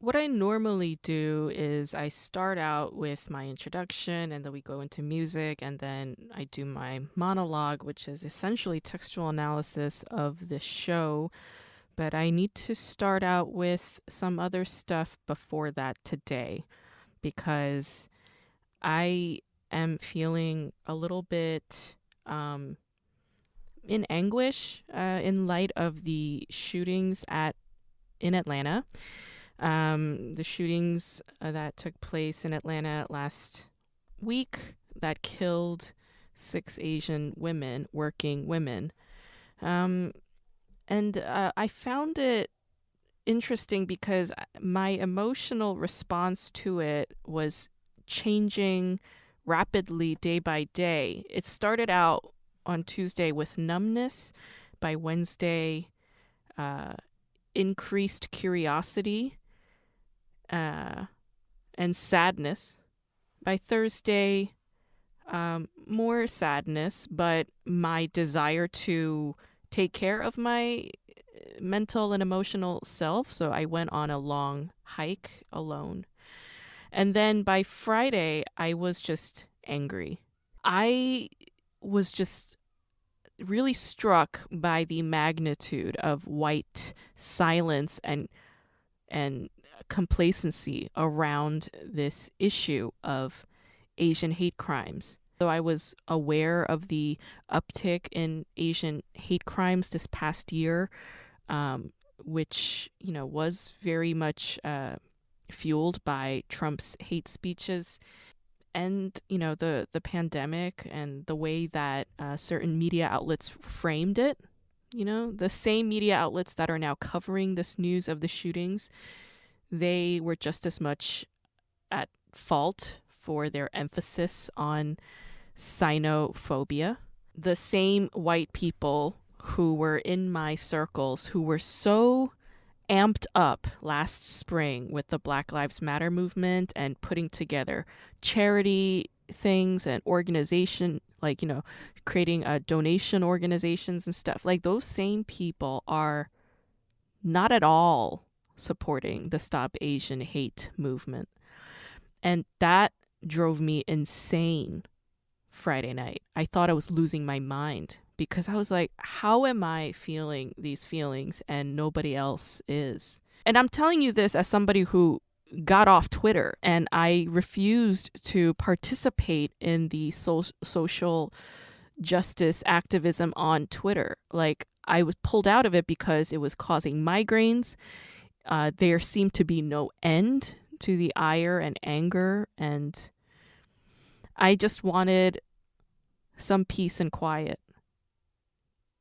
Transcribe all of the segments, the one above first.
what I normally do is I start out with my introduction and then we go into music and then I do my monologue, which is essentially textual analysis of the show. But I need to start out with some other stuff before that today because I am feeling a little bit um, in anguish uh, in light of the shootings at in Atlanta. Um, the shootings uh, that took place in Atlanta last week that killed six Asian women, working women. Um, and uh, I found it interesting because my emotional response to it was changing rapidly day by day. It started out on Tuesday with numbness. By Wednesday, uh, increased curiosity uh, and sadness. By Thursday, um, more sadness, but my desire to take care of my uh, mental and emotional self. So I went on a long hike alone. And then by Friday, I was just angry. I was just really struck by the magnitude of white silence and and complacency around this issue of Asian hate crimes. So I was aware of the uptick in Asian hate crimes this past year, um, which you know was very much uh, fueled by Trump's hate speeches and you know the the pandemic and the way that uh, certain media outlets framed it you know the same media outlets that are now covering this news of the shootings they were just as much at fault for their emphasis on xenophobia the same white people who were in my circles who were so amped up last spring with the Black Lives Matter movement and putting together charity things and organization like you know creating uh, donation organizations and stuff like those same people are not at all supporting the stop asian hate movement and that drove me insane friday night i thought i was losing my mind because I was like, how am I feeling these feelings and nobody else is? And I'm telling you this as somebody who got off Twitter and I refused to participate in the so- social justice activism on Twitter. Like, I was pulled out of it because it was causing migraines. Uh, there seemed to be no end to the ire and anger. And I just wanted some peace and quiet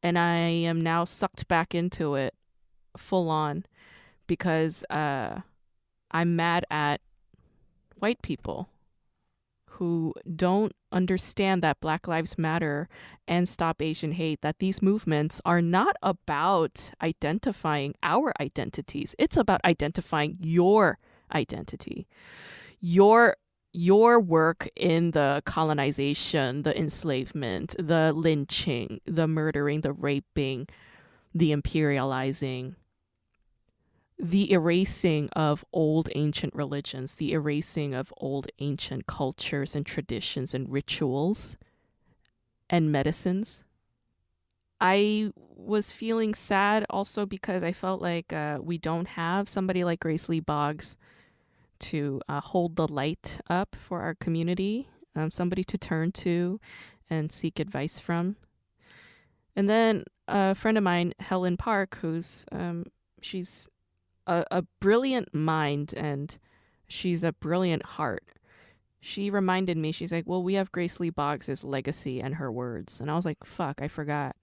and I am now sucked back into it full on because uh, I'm mad at white people who don't understand that Black Lives Matter and Stop Asian Hate, that these movements are not about identifying our identities. It's about identifying your identity, your your work in the colonization, the enslavement, the lynching, the murdering, the raping, the imperializing, the erasing of old ancient religions, the erasing of old ancient cultures and traditions and rituals and medicines. I was feeling sad also because I felt like uh, we don't have somebody like Grace Lee Boggs to uh, hold the light up for our community, um, somebody to turn to and seek advice from. And then a friend of mine, Helen Park, who's um, she's a, a brilliant mind and she's a brilliant heart. She reminded me, she's like, Well, we have Grace Lee Boggs' legacy and her words. And I was like, Fuck, I forgot.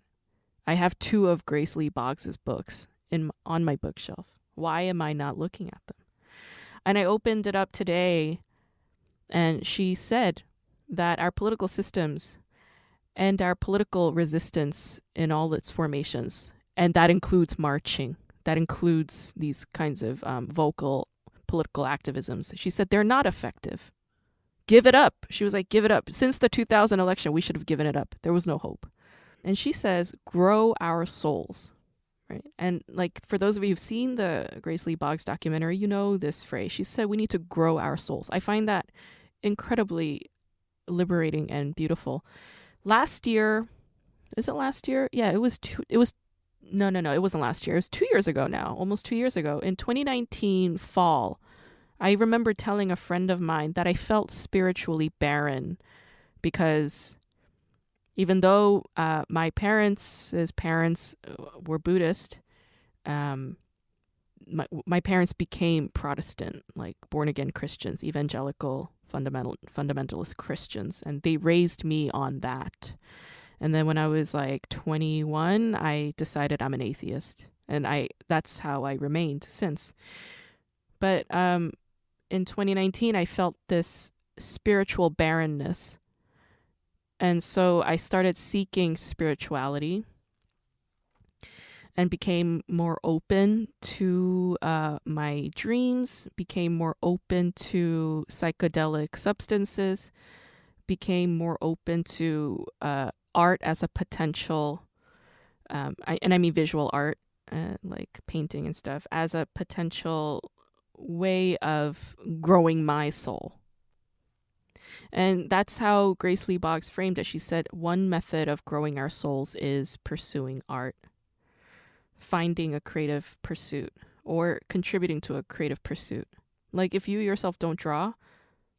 I have two of Grace Lee Boggs' books in on my bookshelf. Why am I not looking at them? And I opened it up today, and she said that our political systems and our political resistance in all its formations, and that includes marching, that includes these kinds of um, vocal political activisms. She said they're not effective. Give it up. She was like, give it up. Since the 2000 election, we should have given it up. There was no hope. And she says, grow our souls, right? And like for those of you who've seen the Grace Lee Boggs documentary, you know this phrase. She said we need to grow our souls. I find that incredibly liberating and beautiful. Last year, is it last year? Yeah, it was two it was no, no, no, it wasn't last year. It was 2 years ago now, almost 2 years ago. In 2019 fall, I remember telling a friend of mine that I felt spiritually barren because even though uh, my parents' as parents uh, were Buddhist, um, my my parents became Protestant, like born again Christians, evangelical fundamental fundamentalist Christians, and they raised me on that. And then when I was like 21, I decided I'm an atheist, and I that's how I remained since. But um, in 2019, I felt this spiritual barrenness and so I started seeking spirituality and became more open to uh, my dreams, became more open to psychedelic substances, became more open to uh, art as a potential, um, I, and I mean visual art, uh, like painting and stuff, as a potential way of growing my soul. And that's how Grace Lee Boggs framed it. She said, one method of growing our souls is pursuing art, finding a creative pursuit, or contributing to a creative pursuit. Like if you yourself don't draw,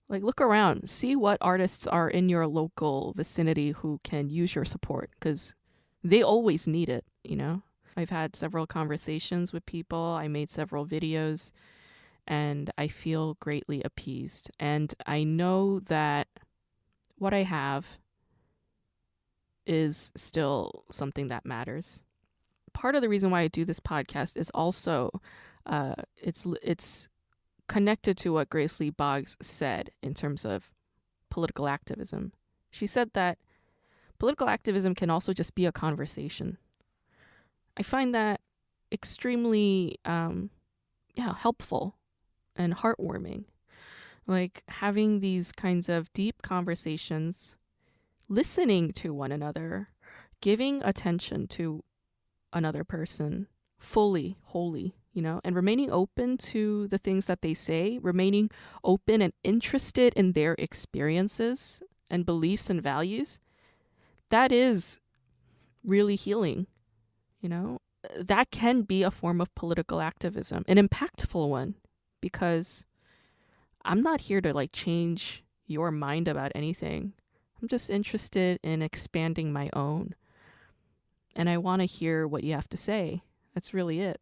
like look around, see what artists are in your local vicinity who can use your support because they always need it, you know? I've had several conversations with people, I made several videos and I feel greatly appeased. And I know that what I have is still something that matters. Part of the reason why I do this podcast is also uh, it's it's connected to what Grace Lee Boggs said in terms of political activism. She said that political activism can also just be a conversation. I find that extremely um, yeah helpful and heartwarming. Like having these kinds of deep conversations, listening to one another, giving attention to another person fully, wholly, you know, and remaining open to the things that they say, remaining open and interested in their experiences and beliefs and values. That is really healing, you know? That can be a form of political activism, an impactful one because I'm not here to like change your mind about anything. I'm just interested in expanding my own. And I want to hear what you have to say. That's really it.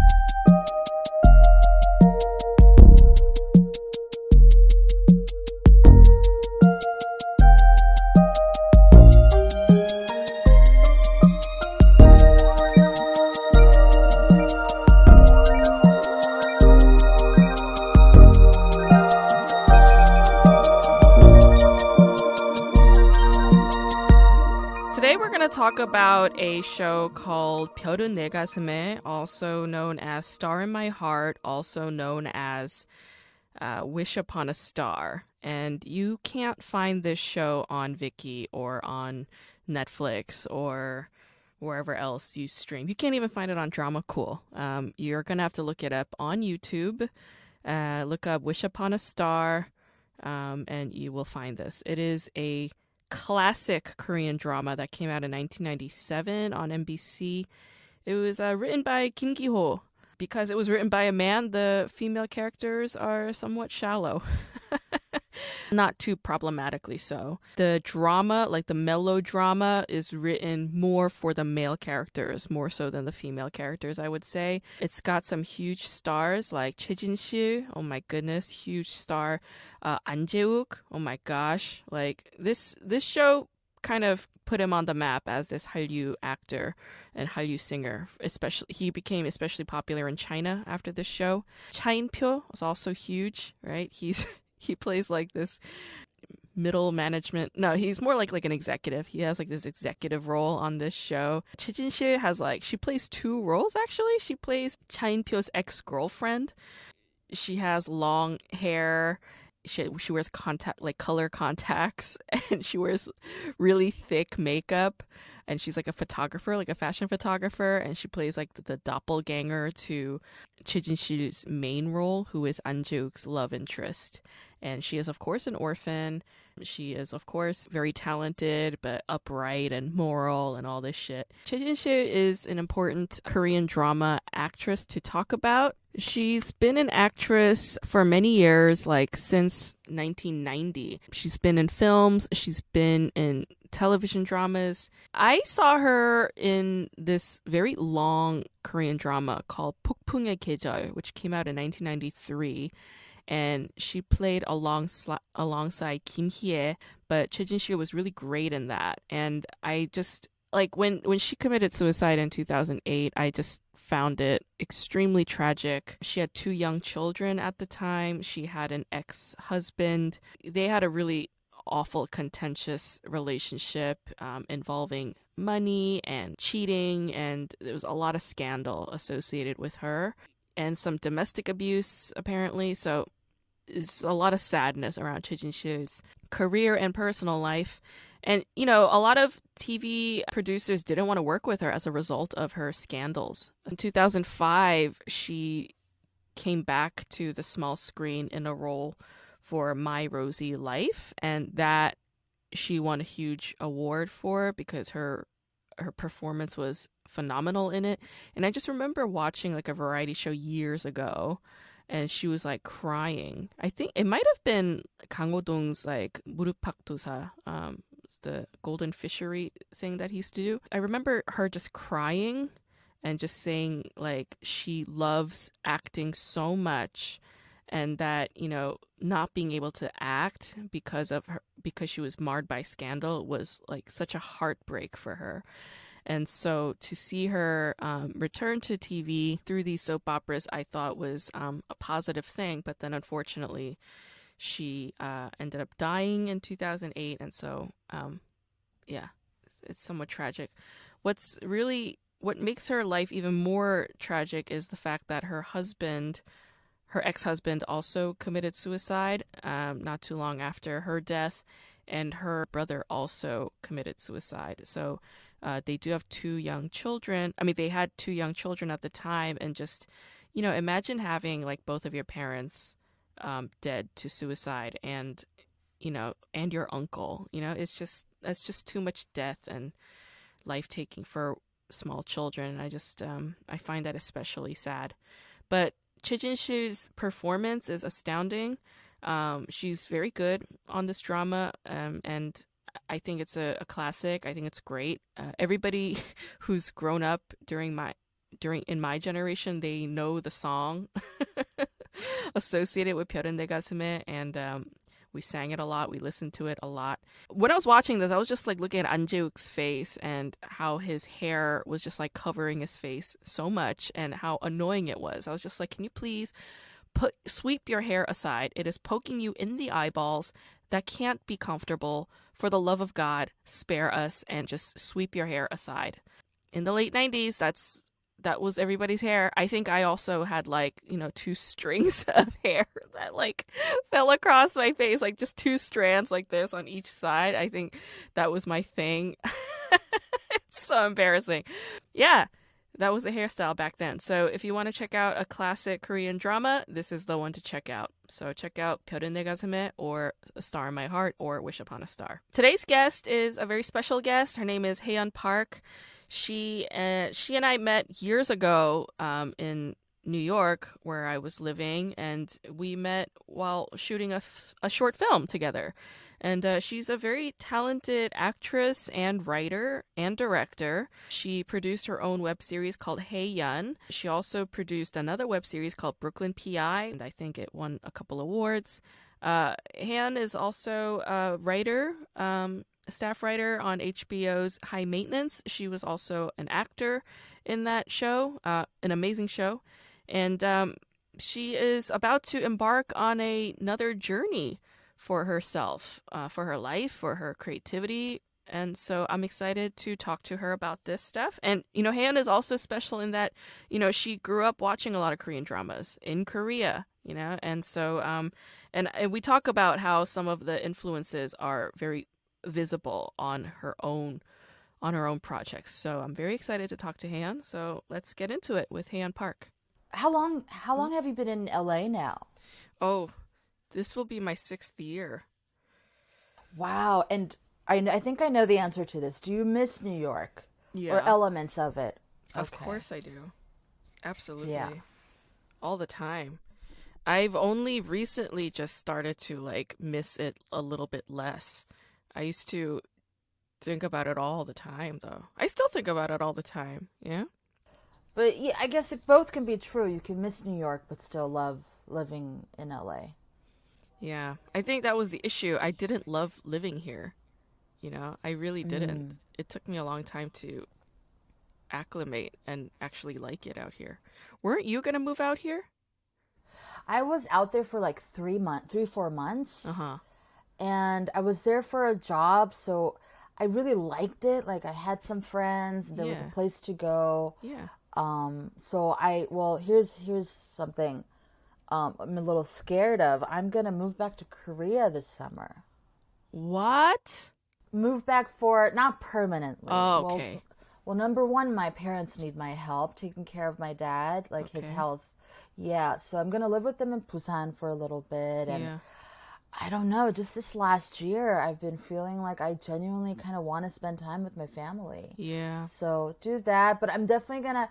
talk about a show called 별은 내 가슴에, also known as Star in My Heart, also known as uh, Wish Upon a Star. And you can't find this show on Viki or on Netflix or wherever else you stream. You can't even find it on Dramacool. Um, you're going to have to look it up on YouTube. Uh, look up Wish Upon a Star, um, and you will find this. It is a classic Korean drama that came out in 1997 on MBC. It was uh, written by Kim Ki-ho. Because it was written by a man, the female characters are somewhat shallow. Not too problematically so. The drama, like the melodrama, is written more for the male characters, more so than the female characters, I would say. It's got some huge stars like Choi Jin-sil, oh my goodness, huge star. Uh, An Jae-wook, oh my gosh. Like this this show kind of put him on the map as this Hallyu actor and Hallyu singer. Especially, he became especially popular in China after this show. Cha In-pyo was also huge, right? He's he plays like this middle management. No, he's more like like an executive. He has like this executive role on this show. Choi Jin-sil has like she plays two roles actually. She plays Cha In-pyo's ex-girlfriend. She has long hair she she wears contact like color contacts and she wears really thick makeup and she's like a photographer like a fashion photographer and she plays like the, the doppelganger to Choi Jin-sil's main role who is An Jae-uk's love interest. And she is of course an orphan she is, of course, very talented, but upright and moral and all this shit. Choi Jin-sil is an important Korean drama actress to talk about. She's been an actress for many years, like since 1990. She's been in films, she's been in television dramas. I saw her in this very long Korean drama called Pukpung의 Kejal, which came out in 1993. And she played alongside alongside Kim Hye, but Choi Jin-sil was really great in that. And I just like when when she committed suicide in 2008, I just found it extremely tragic. She had two young children at the time. She had an ex husband. They had a really awful, contentious relationship um, involving money and cheating, and there was a lot of scandal associated with her and some domestic abuse, apparently. So there's a lot of sadness around Choi Jin-sil's career and personal life. And, you know, a lot of TV producers didn't want to work with her as a result of her scandals. In 2005, she came back to the small screen in a role for My Rosy Life, and that she won a huge award for because her her performance was phenomenal in it. And I just remember watching like a variety show years ago and she was like crying. I think it might have been Kang Dong's like Murupaktusa, um, the golden fishery thing that he used to do. I remember her just crying and just saying like she loves acting so much and that you know not being able to act because of her because she was marred by scandal was like such a heartbreak for her and so to see her um, return to TV through these soap operas, I thought was um, a positive thing. But then unfortunately, she uh, ended up dying in 2008. And so, um, yeah, it's somewhat tragic. What's really what makes her life even more tragic is the fact that her husband, her ex husband, also committed suicide um, not too long after her death, and her brother also committed suicide. So uh, they do have two young children. I mean, they had two young children at the time, and just, you know, imagine having like both of your parents um, dead to suicide and you know and your uncle you know? It's just that's just too much death and life taking for small children. I just um, i find that especially sad. But Choi Jin-sil's performance is astounding. Um, she's very good on this drama um, and I think it's a, a classic. I think it's great. Uh, everybody who's grown up during my during in my generation, they know the song associated with Pyeoreunde Gasume, and um, we sang it a lot. We listened to it a lot. When I was watching this, I was just like looking at An Jae-uk's face and how his hair was just like covering his face so much, and how annoying it was. I was just like, can you please? Put, sweep your hair aside. It is poking you in the eyeballs. That can't be comfortable. For the love of God, spare us and just sweep your hair aside. In the late 90s, that's that was everybody's hair. I think I also had like, you know, two strings of hair that like fell across my face, like just two strands like this on each side. I think that was my thing. it's so embarrassing. Yeah, that was the hairstyle back then. So if you want to check out a classic Korean drama, this is the one to check out. So check out 별은 내 가슴에 or A Star in My Heart or Wish Upon a Star. Today's guest is a very special guest. Her name is Haeyeon Park. She uh, she and I met years ago um, in New York, where I was living, and we met while shooting a, f- a short film together. And uh, she's a very talented actress and writer and director. She produced her own web series called Haeyeon. She also produced another web series called Brooklyn PI, and I think it won a couple awards. Uh, Han is also a writer um, staff writer on HBO's High Maintenance. She was also an actor in that show, uh, an amazing show. And um, she is about to embark on a, another journey for herself, uh, for her life, for her creativity. And so I'm excited to talk to her about this stuff. And, you know, Han is also special in that, you know, she grew up watching a lot of Korean dramas in Korea you know? And so um and, and we talk about how some of the influences are very visible on her own on her own projects. So i'm very excited to talk to han. So let's get into it with han park. How long how long have you been in la now? Oh this will be my sixth year wow and i, I think i know the answer to this do you miss new york yeah. or elements of it of okay. course i do absolutely yeah. all the time I've only recently just started to like miss it a little bit less. I used to think about it all the time though. I still think about it all the time, yeah? But yeah, I guess it both can be true. You can miss New York but still love living in LA. Yeah. I think that was the issue. I didn't love living here. You know, I really didn't. Mm. It took me a long time to acclimate and actually like it out here. Weren't you going to move out here? I was out there for like three months, three four months, uh-huh. and I was there for a job, so I really liked it. Like I had some friends, there yeah. was a place to go. Yeah. Um. So I well, here's here's something. Um, I'm a little scared of. I'm gonna move back to Korea this summer. What? Move back for not permanently. Oh, okay. Well, well, number one, my parents need my help taking care of my dad. Like okay. his health yeah, so I'm gonna live with them in Busan for a little bit, and yeah. I don't know. Just this last year, I've been feeling like I genuinely kind of want to spend time with my family. Yeah. So do that, but I'm definitely gonna.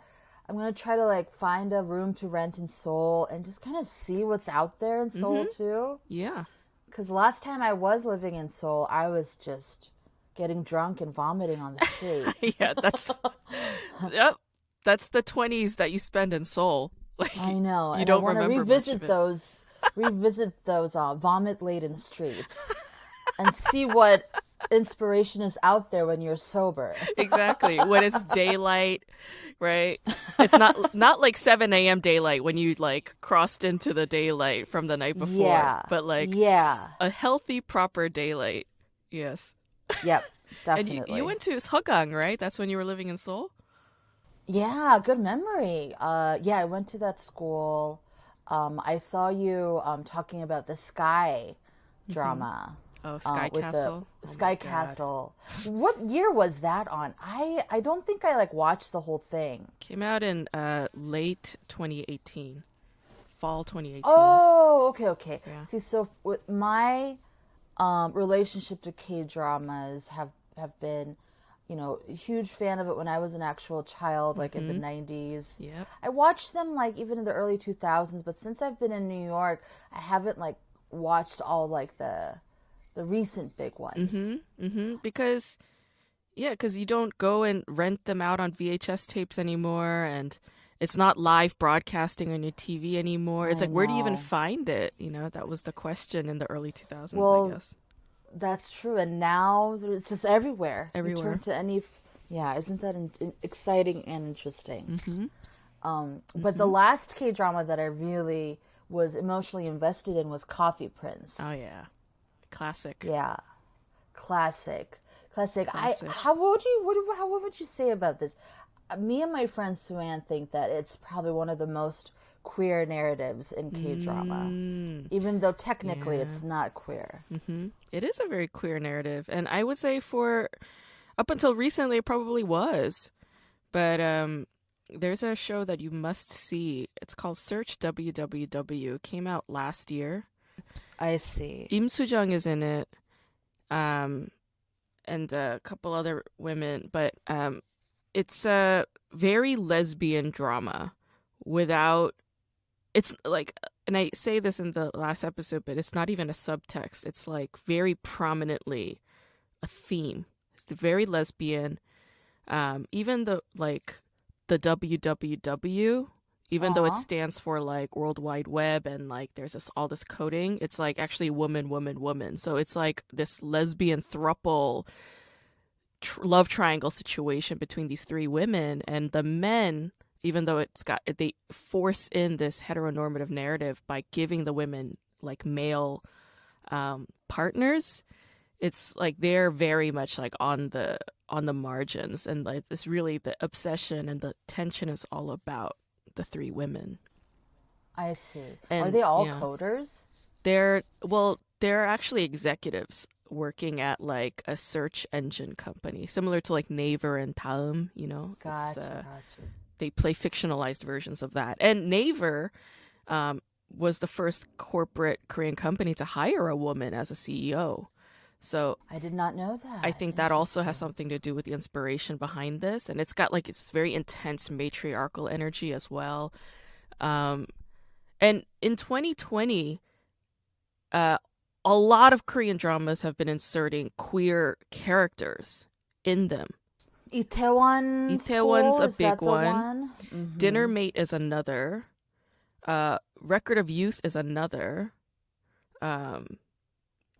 I'm gonna try to like find a room to rent in Seoul and just kind of see what's out there in Seoul mm-hmm. too. Yeah. Because last time I was living in Seoul, I was just getting drunk and vomiting on the street. yeah, that's yep. That's the 20s that you spend in Seoul. Like I know. You don't I want to revisit those, revisit those uh, vomit-laden streets, and see what inspiration is out there when you're sober. exactly. When it's daylight, right? It's not not like 7 a.m. daylight when you like crossed into the daylight from the night before, yeah. but like yeah, a healthy, proper daylight. Yes. Yep. Definitely. and you, you went to Sogang, right? That's when you were living in Seoul. Yeah, good memory. Uh, yeah, I went to that school. Um, I saw you um, talking about the Sky mm-hmm. Oh, Sky uh, Castle. Oh Sky Castle. What year was that on? I I don't think I like watched the whole thing. Came out in uh, late 2018, fall 2018. Oh, okay, okay. Yeah. See, so with my um, relationship to K dramas have have been you know, a huge fan of it when I was an actual child, like mm-hmm. in the 90s. Mm-hmm. Yeah. I watched them like even in the early 2000s, but since I've been in New York, I haven't like watched all like the the recent big ones. Mhm. Mhm. Because yeah, cuz you don't go and rent them out on VHS tapes anymore and it's not live broadcasting on your TV anymore. It's I like know. where do you even find it? You know, that was the question in the early 2000s, well, I guess. That's true, and now it's just everywhere. Everywhere. You turn to any, yeah, isn't that in, in, exciting and interesting? Mm-hmm. Um, but mm-hmm. the last K drama that I really was emotionally invested in was Coffee Prince. Oh yeah, classic. Yeah, classic, classic. classic. I how would you what, how what would you say about this? Me and my friend Suan think that it's probably one of the most queer narratives in K drama, mm. even though technically yeah. it's not queer. Mm-hmm. It is a very queer narrative, and I would say for up until recently, it probably was. But um, there's a show that you must see. It's called Search WWW. It came out last year. I see. Im Soo-jung is in it, um, and a couple other women. But um, it's a very lesbian drama without it's like and I say this in the last episode, but it's not even a subtext. It's like very prominently a theme. It's very lesbian. Um, even the like the WWW, even Aww. though it stands for like World Wide Web and like there's this all this coding, it's like actually woman, woman, woman. So it's like this lesbian thruple tr- love triangle situation between these three women, and the men even though it's got they force in this heteronormative narrative by giving the women like male um, partners it's like they're very much like on the on the margins and like this really the obsession and the tension is all about the three women I see. And, Are they all yeah. coders? They're well, they're actually executives working at like a search engine company, similar to like Naver and Daum. You know, gotcha, uh, gotcha. They play fictionalized versions of that, and Naver. Um, was the first corporate Korean company to hire a woman as a CEO. So I did not know that. I think that also has something to do with the inspiration behind this, and it's got like it's very intense matriarchal energy as well. Um, and in 2020, uh, a lot of Korean dramas have been inserting queer characters in them. Itaewon. Itaewon's a big one. one? Mm-hmm. Dinner Mate is another. Uh, Record of Youth is another. Um,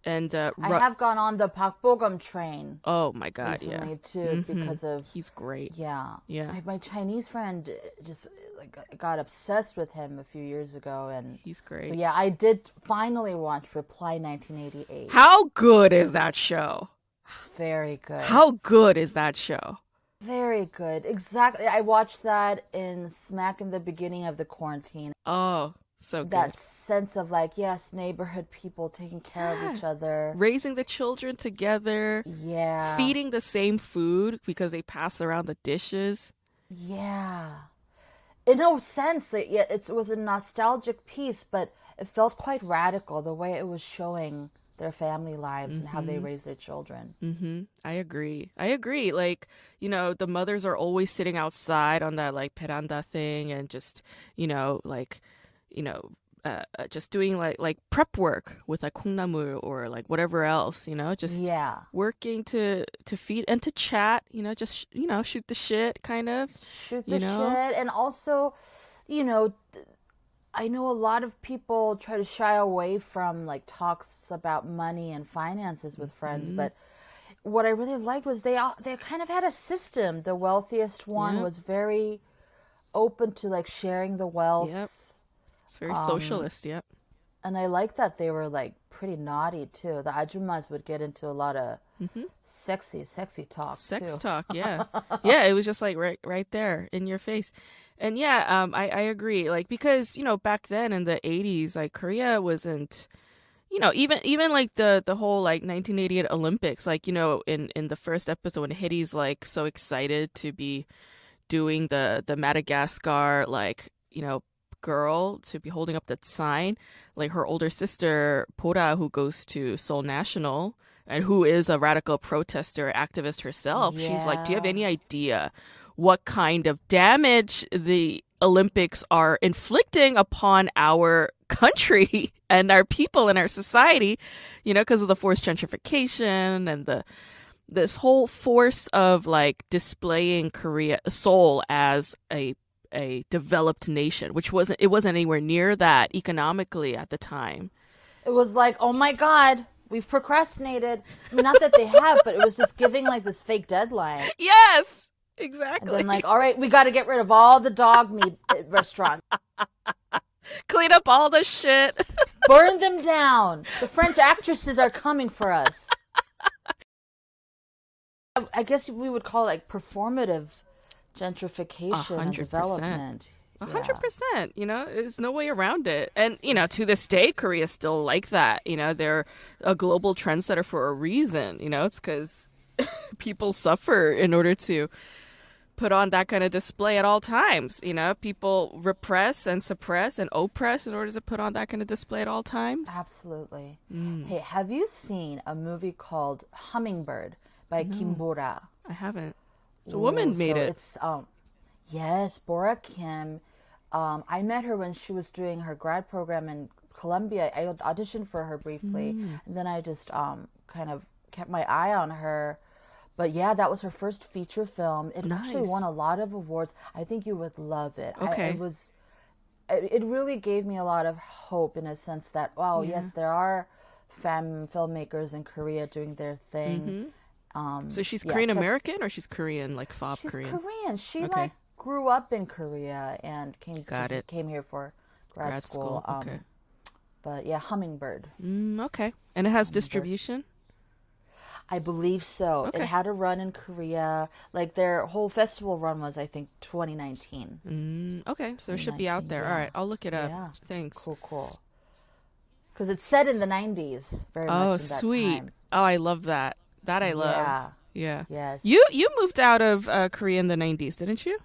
and uh, I have gone on the Park Bo-gum train. Oh my god, recently yeah, too, mm-hmm. because of he's great. Yeah, yeah. My, my, Chinese friend just like got obsessed with him a few years ago, and he's great. So yeah, I did finally watch Reply 1988. How good is that show? It's very good. How good is that show? Very good. Exactly. I watched that in smack in the beginning of the quarantine. Oh, so good. That sense of like, yes, neighborhood people taking care of each other, raising the children together. Yeah. Feeding the same food because they pass around the dishes. Yeah. In no sense, it, it was a nostalgic piece, but it felt quite radical the way it was showing their family lives mm-hmm. and how they mm-hmm. raise their children. Mm-hmm. I agree. I agree. Like, you know, the mothers are always sitting outside on that like peranda thing and just, you know, like you know, uh, uh, just doing like like prep work with like 콩나물 or like whatever else, you know, just yeah, working to to feed and to chat, you know, just you know, shoot the shit, kind of, shoot the you know? shit, and also, you know, I know a lot of people try to shy away from like talks about money and finances with friends, mm-hmm. but what I really liked was they all, they kind of had a system. The wealthiest one yep. was very open to like sharing the wealth. Yep it's very um, socialist, yep. And I like that they were like pretty naughty too. The ajumas would get into a lot of mm-hmm. sexy, sexy talk. Sex too. talk, yeah, yeah. It was just like right, right there in your face. And yeah, um, I, I agree. Like because you know back then in the '80s, like Korea wasn't you know even even like the the whole like 1988 olympics like you know in in the first episode when Hyeri's like so excited to be doing the the madagascar like you know girl to be holding up that sign, like her older sister Bora, who goes to Seoul National and who is a radical protester activist herself. Yeah. She's like, "Do you have any idea what kind of damage the Olympics are inflicting upon our country and our people and our society, you know, because of the forced gentrification and the this whole force of like displaying Korea Seoul as a a developed nation, which wasn't it wasn't anywhere near that economically at the time. It was like, oh my god, we've procrastinated. I mean, not that they have, but it was just giving like this fake deadline. Yes, exactly. And then like, all right, we got to get rid of all the dog meat restaurants. Clean up all the shit. Burn them down. The French actresses are coming for us. I guess we would call it like performative gentrification and development. A hundred percent. You know, there's no way around it. And you know, to this day, Korea's still like that. You know, they're a global trendsetter for a reason. You know, it's because people suffer in order to put on that kind of display at all times. You know, people repress and suppress and oppress in order to put on that kind of display at all times. Absolutely. Mm. Hey, have you seen a movie called Hummingbird by no, Kim Bora? I haven't. It's a woman made so it. It's um, yes, Bora Kim. Um, I met her when she was doing her grad program in Columbia. I auditioned for her briefly, mm. and then I just um kind of kept my eye on her. But yeah, that was her first feature film. It nice. actually won a lot of awards. I think you would love it. Okay. I, it was. It really gave me a lot of hope in a sense that wow, yeah. yes, there are femme filmmakers in Korea doing their thing. Mm-hmm um, so she's yeah, Korean American or she's Korean, like fob she's Korean? Korean. She okay. like grew up in Korea and came Got it. came here for grad, grad school. school. Okay. Um, but yeah, Hummingbird. Mm, okay, and it has distribution. I believe so. Okay. It had a run in Korea. Like their whole festival run was, I think, 2019. Mm, okay, so it should be out there. Yeah. All right, I'll look it up. Yeah. Thanks. Cool, cool. Because it's set in the 90s. Very oh, much. Oh, sweet. Time. Oh, I love that. That I love. Yeah. Yeah. Yes. You you moved out of uh, Korea in the 90s, didn't you?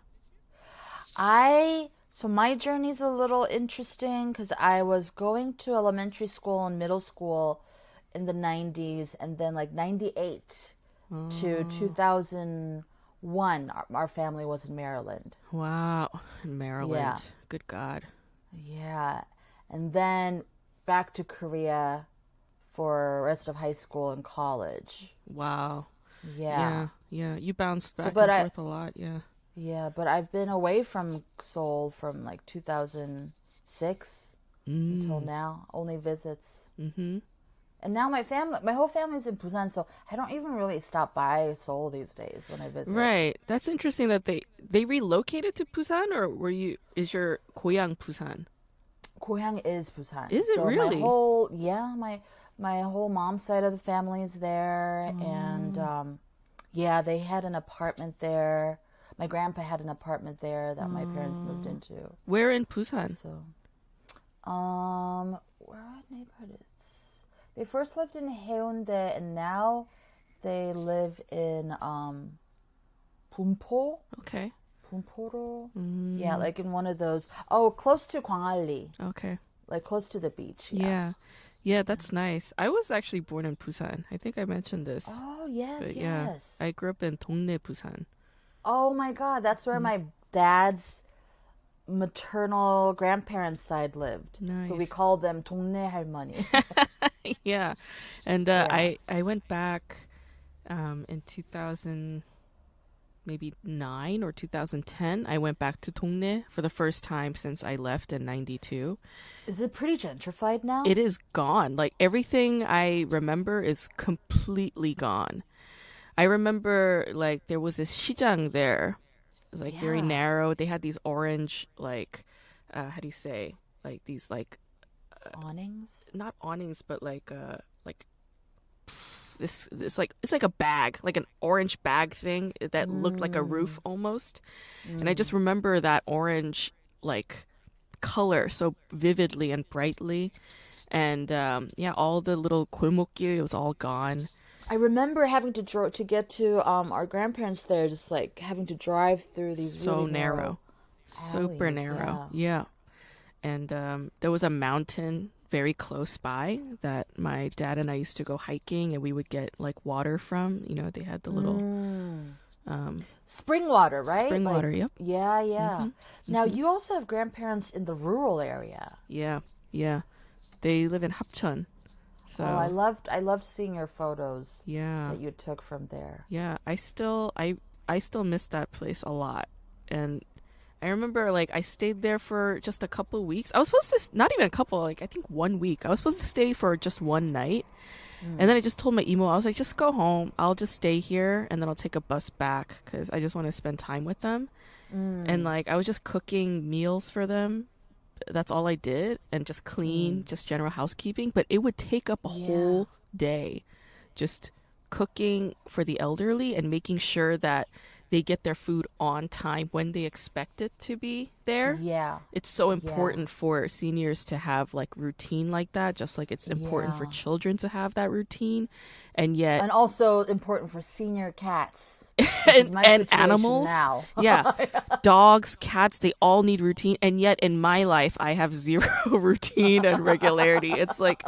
I so my journey's a little interesting because I was going to elementary school and middle school in the 90s and then like 98 oh. to 2001 our, our, family was in maryland wow In maryland yeah. good god yeah and then back to korea for rest of high school and college. Wow. Yeah. Yeah. yeah. You bounced back so, and I, forth a lot. Yeah. Yeah, but I've been away from Seoul from like 2006 mm. until now. Only visits. Mm-hmm. And now my family, my whole family's in Busan, so I don't even really stop by Seoul these days when I visit. Right. That's interesting that they they relocated to Busan, or were you? Is your Koyang Busan? Goyang is Busan. Is it so really? My whole yeah, my my whole mom's side of the family is there, oh. and um, yeah, they had an apartment there. My grandpa had an apartment there that oh. my parents moved oh. into. Where in Busan? So, um, where neighborhood is? They first lived in Haeundae and now they live in um. Okay. Bumporo. Mm. Yeah, like in one of those. Oh, close to Gwangalli. Okay. Like close to the beach. Yeah. yeah. Yeah, that's nice. I was actually born in Busan. I think I mentioned this. Oh yes, but, yeah, yes. I grew up in Dongnae Busan. Oh my God, that's where mm. my dad's maternal grandparents' side lived. Nice. So we called them Dongnae Harmony. yeah, and uh, yeah. I I went back um, in 2000- maybe nine or 2010. I went back to Dongnae for the first time since I left in '92. Is it pretty gentrified now? It is gone. Like everything I remember is completely gone. I remember like there was this shijang there was like yeah. very narrow. They had these orange like uh, how do you say like these like uh, awnings? Not awnings, but like uh like this this like it's like a bag, like an orange bag thing that mm. looked like a roof mm. almost. Mm. And I just mm. remember that orange like color so vividly and brightly. And um, yeah, all the little kurumukyu, was all gone. I remember having to draw to get to um, our grandparents there, just like having to drive through these so really narrow, narrow super narrow, yeah. yeah. And um, there was a mountain very close by that my dad and I used to go hiking, and we would get like water from. You know, they had the little. Mm. Um, spring water, right? Spring like, water, yep. Yeah, yeah. Mm-hmm. Now mm-hmm. you also have grandparents in the rural area. Yeah, yeah. They live in Hapcheon. So oh, I loved I loved seeing your photos. Yeah, that you took from there. Yeah, I still I I still miss that place a lot, and I remember like I stayed there for just a couple weeks. I was supposed to not even a couple, like I think one week. I was supposed to stay for just one night. Mm. And then I just told my emo, I was like, just go home. I'll just stay here and then I'll take a bus back because I just want to spend time with them. Mm. And like, I was just cooking meals for them that's all I did and just clean, mm. just general housekeeping. But it would take up a yeah. whole day just cooking for the elderly and making sure that they get their food on time when they expect it to be there. Yeah. It's so important yeah. for seniors to have like routine like that, just like it's important yeah. for children to have that routine. And yet And also important for senior cats. and, and animals. Now. yeah. Dogs, cats, they all need routine. And yet in my life, I have zero routine and regularity. It's like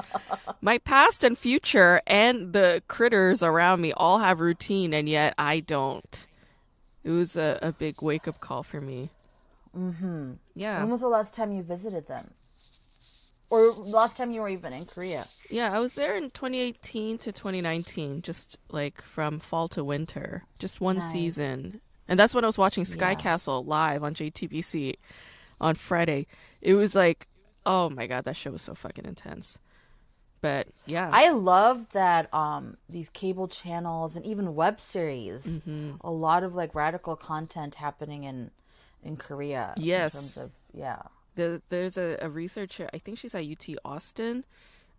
my past and future and the critters around me all have routine, and yet I don't. It was a, a big wake up call for me. Mm-hmm. Yeah. When was the last time you visited them? Or last time you were even in Korea? Yeah, I was there in 2018 to 2019, just like from fall to winter, just one nice. season. And that's when I was watching Sky yeah. Castle live on JTBC on Friday. It was like, oh my god, that show was so fucking intense. But yeah, I love that um these cable channels and even web series. Mm-hmm. A lot of like radical content happening in in Korea. Yes. In terms of yeah. The, there's a, a researcher, I think she's at UT Austin.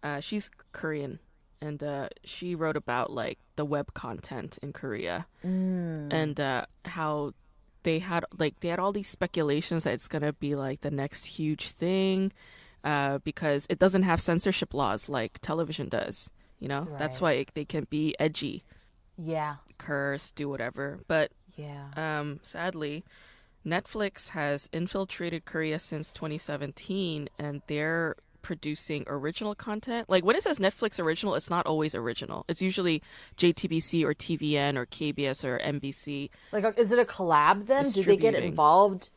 Uh, she's Korean. and uh, she wrote about like the web content in Korea mm. and uh, how they had like they had all these speculations that it's gonna be like the next huge thing uh, because it doesn't have censorship laws like television does. You know, right. that's why they can be edgy. Yeah. Curse, do whatever. But yeah. Um, sadly, Netflix has infiltrated Korea since 2017, and they're producing original content. Like when it says Netflix original, it's not always original. It's usually JTBC or TVN or KBS or MBC. Like, is it a collab then? Do they get involved?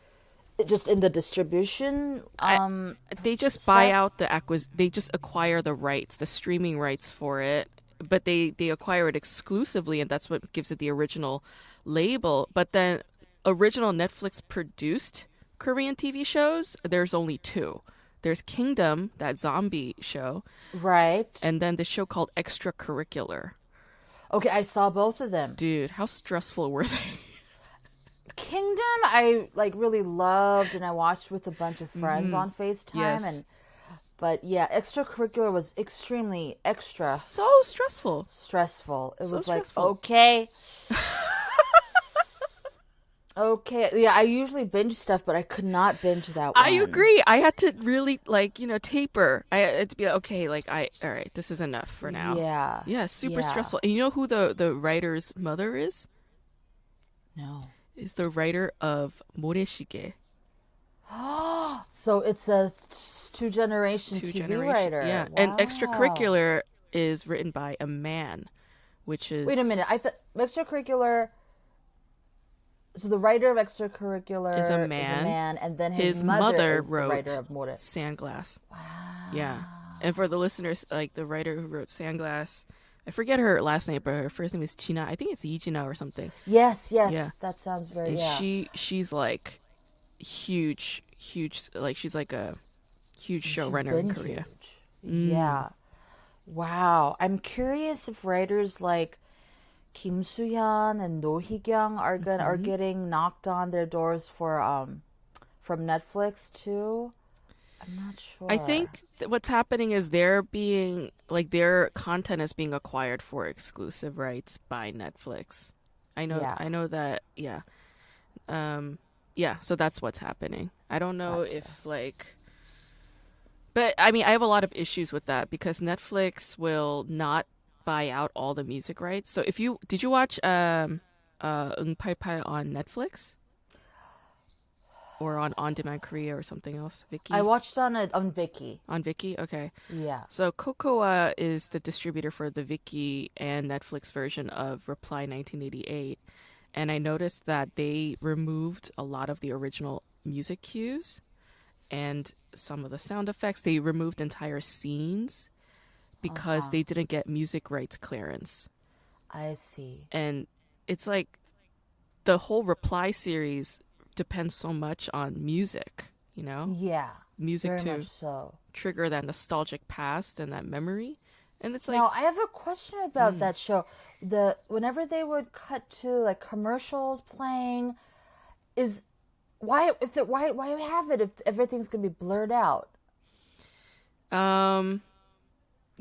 Just in the distribution, um, I, they just stuff? buy out the acquis. They just acquire the rights, the streaming rights for it, but they they acquire it exclusively, and that's what gives it the original label. But then, original Netflix produced Korean TV shows, there's only two. There's Kingdom, that zombie show. Right. And then the show called Extracurricular. Okay, I saw both of them. Dude, how stressful were they? Kingdom, I like really loved and I watched with a bunch of friends mm-hmm. on FaceTime yes. and but yeah, extracurricular was extremely extra. So stressful. Stressful. It so was stressful. like okay. Okay, yeah, I usually binge stuff, but I could not binge that one. I agree. I had to really like, you know, taper. I had to be like, okay, like I all right, this is enough for now. Yeah. Yeah, super yeah. stressful. And you know who the the writer's mother is? No. Is the writer of Moreshige. so it's a two generation two TV generation, writer. Yeah, wow. and extracurricular is written by a man, which is Wait a minute. I thought extracurricular so the writer of extracurricular is a man, is a man and then his, his mother, mother wrote the writer of More. Sandglass. Wow. Yeah, and for the listeners, like the writer who wrote Sandglass, I forget her last name, but her first name is China. I think it's Yijina or something. Yes, yes, yeah. that sounds very. And yeah. she she's like huge, huge. Like she's like a huge showrunner in Korea. Mm. Yeah. Wow. I'm curious if writers like Kim Soo-hyun and No Hee-kyung are going mm-hmm. are getting knocked on their doors for um from Netflix too. I'm not sure. I think th- what's happening is they're being like their content is being acquired for exclusive rights by Netflix. I know yeah. I know that yeah. Um yeah, so that's what's happening. I don't know gotcha. if like but I mean I have a lot of issues with that because Netflix will not buy out all the music rights. So if you did you watch um uh Pai on Netflix? Or on On Demand Korea or something else, Viki? I watched on a, on Viki. On Viki, okay. Yeah. So Cocoa is the distributor for the Viki and Netflix version of Reply 1988, and I noticed that they removed a lot of the original music cues and some of the sound effects. They removed entire scenes because uh-huh. they didn't get music rights clearance. I see. And it's like the whole Reply series depends so much on music, you know? Yeah. Music to so. trigger that nostalgic past and that memory. And it's like Now, I have a question about mm. that show. The whenever they would cut to like commercials playing is why if the, why why have it if everything's going to be blurred out? Um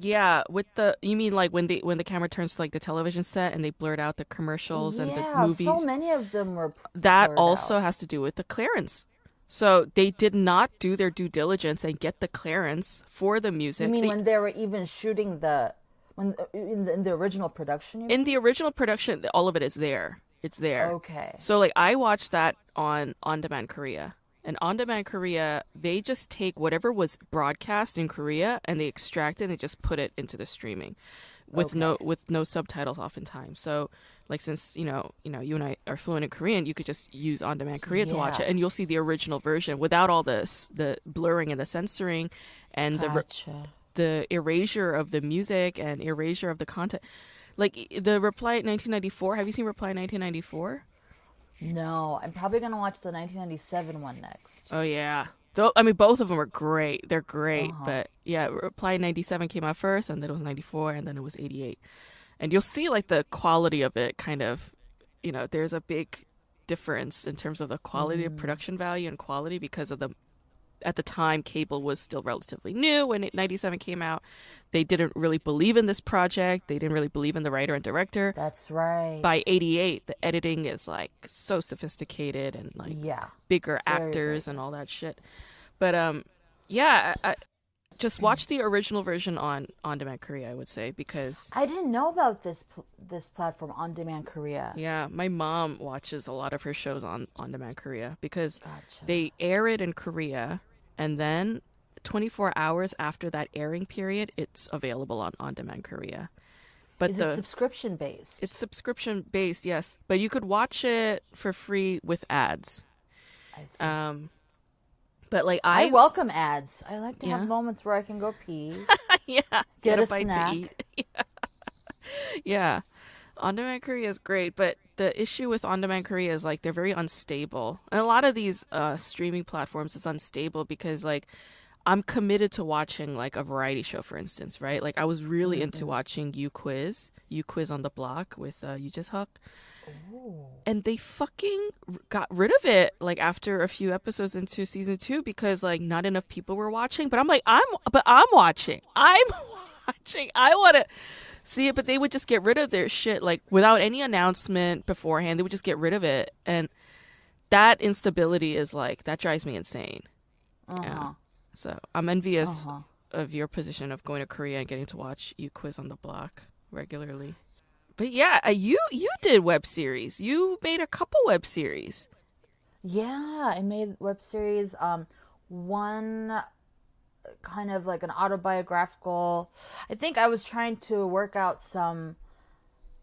yeah, with the you mean like when the when the camera turns to like the television set and they blurred out the commercials yeah, and the movies. so many of them were. That also out. has to do with the clearance. So they did not do their due diligence and get the clearance for the music. You mean they, when they were even shooting the when in the, in the original production? In the original production, all of it is there. It's there. Okay. So like I watched that on On Demand Korea. And on demand Korea, they just take whatever was broadcast in Korea and they extract it and they just put it into the streaming with okay. no with no subtitles oftentimes. So like since you know you know you and I are fluent in Korean, you could just use on demand Korea yeah. to watch it, and you'll see the original version without all this the blurring and the censoring, and gotcha. the the erasure of the music and erasure of the content. Like the Reply 1994. Have you seen Reply 1994? No, I'm probably gonna watch the 1997 one next. Oh yeah, Though I mean both of them are great. They're great, uh-huh. but yeah, Reply 97 came out first, and then it was 94, and then it was 88, and you'll see like the quality of it kind of, you know, there's a big difference in terms of the quality mm. of production value and quality because of the at the time cable was still relatively new. When 97 came out they didn't really believe in this project. They didn't really believe in the writer and director. That's right. By 88 the editing is like so sophisticated and like yeah. bigger Very actors and all that shit. But um yeah I, just watch the original version on on demand korea i would say because i didn't know about this pl- this platform on demand korea. Yeah my mom watches a lot of her shows on on demand korea because gotcha. they air it in korea and then 24 hours after that airing period it's available on on demand korea but Is the, it subscription based it's subscription based yes but you could watch it for free with ads I see. um but like I, I welcome ads. I like to yeah. have moments where I can go pee. yeah, get, get a, a, bite snack. to eat. yeah. yeah. On demand Korea is great, but the issue with on demand Korea is like they're very unstable. And a lot of these uh, streaming platforms is unstable because like I'm committed to watching like a variety show, for instance, right? Like I was really mm-hmm. into watching You Quiz, You Quiz on the Block with uh, Yoo Jae-suk. And they fucking got rid of it like after a few episodes into season two because like not enough people were watching. But I'm like, I'm, but I'm watching. I'm watching. I want to see it. But they would just get rid of their shit like without any announcement beforehand. They would just get rid of it. And that instability is like, that drives me insane. Uh-huh. Yeah. So I'm envious uh-huh. of your position of going to Korea and getting to watch you quiz on the block regularly. But yeah, uh, you you did web series. You made a couple web series. Yeah, I made web series. Um, one kind of like an autobiographical. I think I was trying to work out some,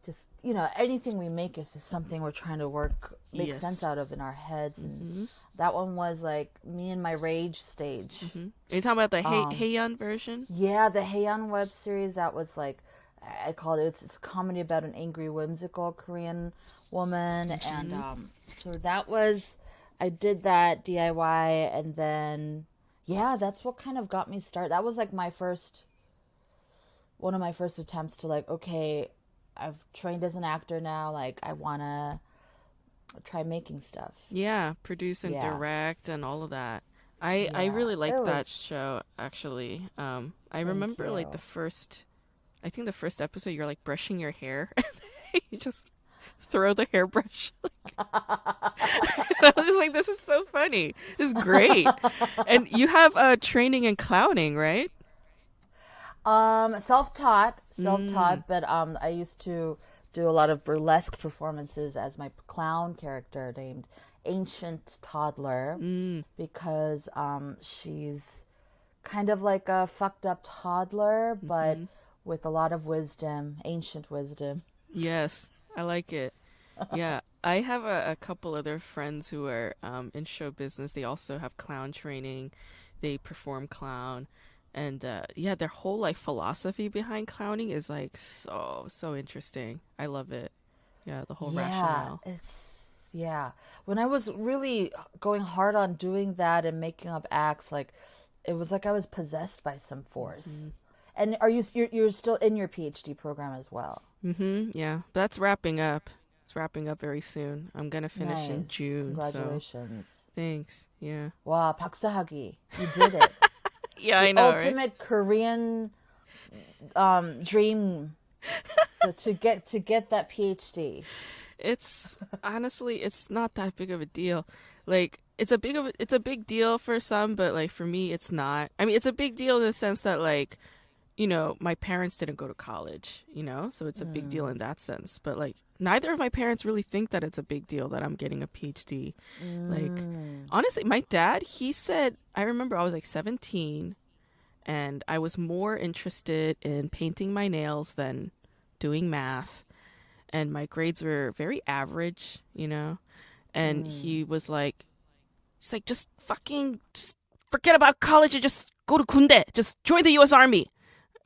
just you know, anything we make is just something we're trying to work make yes. sense out of in our heads. And mm-hmm. that one was like me and my rage stage. Mm-hmm. Are you talking about the um, version? Yeah, the Haeyeon web series. That was like I called it. It's, it's a comedy about an angry, whimsical Korean woman, mm-hmm. and um, so that was I did that DIY, and then yeah, that's what kind of got me started. That was like my first, one of my first attempts to like, okay, I've trained as an actor now. Like, I wanna try making stuff. Yeah, produce and yeah. direct and all of that. I yeah, I really liked that show actually. Um, I remember you. like the first I think the first episode you're like brushing your hair. And you just throw the hairbrush. I was like, this is so funny. This is great. and you have uh, training in clowning, right? Um, self-taught, self-taught, mm. but um, I used to do a lot of burlesque performances as my clown character named Ancient Toddler mm. because um, she's kind of like a fucked up toddler, but mm-hmm with a lot of wisdom, ancient wisdom. Yes, I like it. Yeah, I have a, a couple other friends who are um, in show business. They also have clown training. They perform clown, and uh, yeah, their whole like philosophy behind clowning is like so so interesting. I love it. Yeah, the whole yeah, rationale. It's yeah. When I was really going hard on doing that and making up acts, like it was like I was possessed by some force. Mm-hmm. And are you you're, you're still in your PhD program as well? Mm-hmm. Yeah, that's wrapping up. It's wrapping up very soon. I'm gonna finish nice. in June. Congratulations. So. Thanks. Yeah. Wow, 박사학위. You did it. yeah, the I know. Ultimate right? Korean um, dream so to get to get that PhD. It's honestly, it's not that big of a deal. Like it's a big of a, it's a big deal for some, but like for me, it's not. I mean, it's a big deal in the sense that like you know, my parents didn't go to college, you know, so it's a mm. big deal mm. in that sense. But like, neither of my parents really think that it's a big deal that I'm getting a PhD. Mm. Like, honestly, my dad, he said, I remember I was like 17 and I was more interested in painting my nails than doing math. And my grades were very average, you know, and mm. he was like, he's like, just fucking, just forget about college and just go to Kunde, just join the U.S. Army.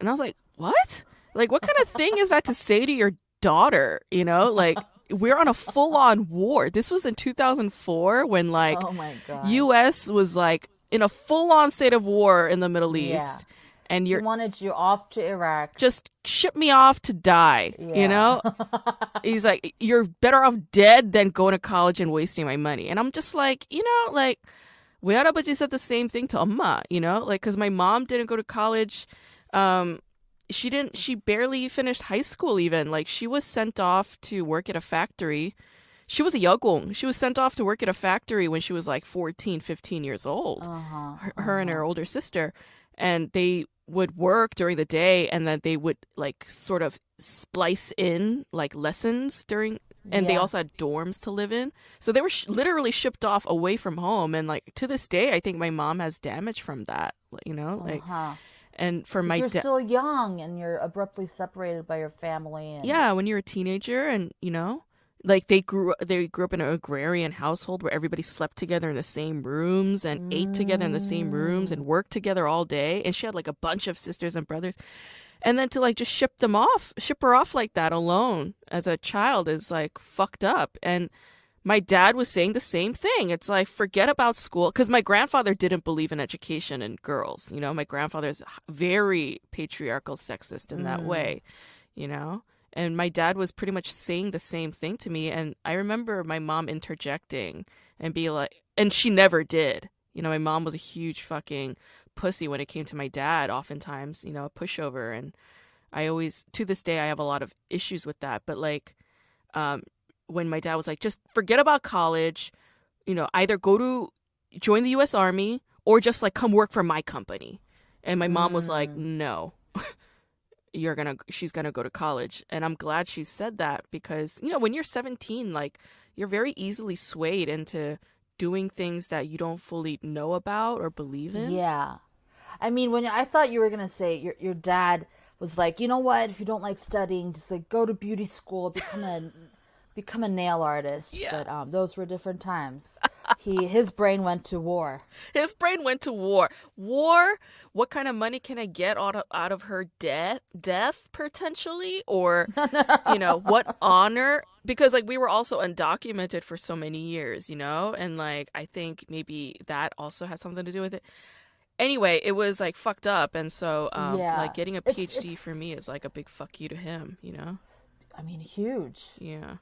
And I was like, what? Like, what kind of thing is that to say to your daughter? You know, like, we're on a full on war. This was in 2004 when, like, oh US was like in a full on state of war in the Middle East. Yeah. And you wanted you off to Iraq. Just ship me off to die. Yeah. You know? He's like, you're better off dead than going to college and wasting my money. And I'm just like, you know, like, Wearabaji said the same thing to Amma, you know, like, because my mom didn't go to college um, she didn't. She barely finished high school even. Like she was sent off to work at a factory. She was a yagong. She was sent off to work at a factory when she was like 14, 15 years old. Uh-huh, her, her uh-huh. and her older sister, and they would work during the day, and then they would like sort of splice in like lessons during and yeah. they also had dorms to live in. So they were sh- literally shipped off away from home, and like to this day, I think my mom has damage from that. You know, like. Uh-huh. And for my you're da- still young and you're abruptly separated by your family. And... Yeah, when you're a teenager, and you know, like they grew they grew up in an agrarian household where everybody slept together in the same rooms and mm. ate together in the same rooms and worked together all day. And she had like a bunch of sisters and brothers and then to like just ship them off ship her off like that alone as a child is like fucked up and my dad was saying the same thing it's like forget about school because my grandfather didn't believe in education and girls you know my grandfather is very patriarchal sexist in mm. that way you know and my dad was pretty much saying the same thing to me and i remember my mom interjecting and be like and she never did you know my mom was a huge fucking pussy when it came to my dad, oftentimes, you know, a pushover. And I always, to this day, I have a lot of issues with that. But like, um, when my dad was like, just forget about college, you know, either go to join the US Army or just like come work for my company. And my mom was like, mm. no. you're gonna she's gonna go to college and i'm glad she said that because you know when you're 17 like you're very easily swayed into doing things that you don't fully know about or believe in yeah I mean, when I thought you were gonna say your your dad was like, you know what? If you don't like studying, just like go to beauty school, become a become a nail artist. Yeah. But um, those were different times. he his brain went to war. His brain went to war. War. What kind of money can I get out of out of her death? Death potentially, or you know what honor? Because like we were also undocumented for so many years, you know, and like I think maybe that also has something to do with it anyway, it was like fucked up, and so um, yeah. like getting a PhD it's, it's... for me is like a big fuck you to him, you know. I mean, huge. Yeah.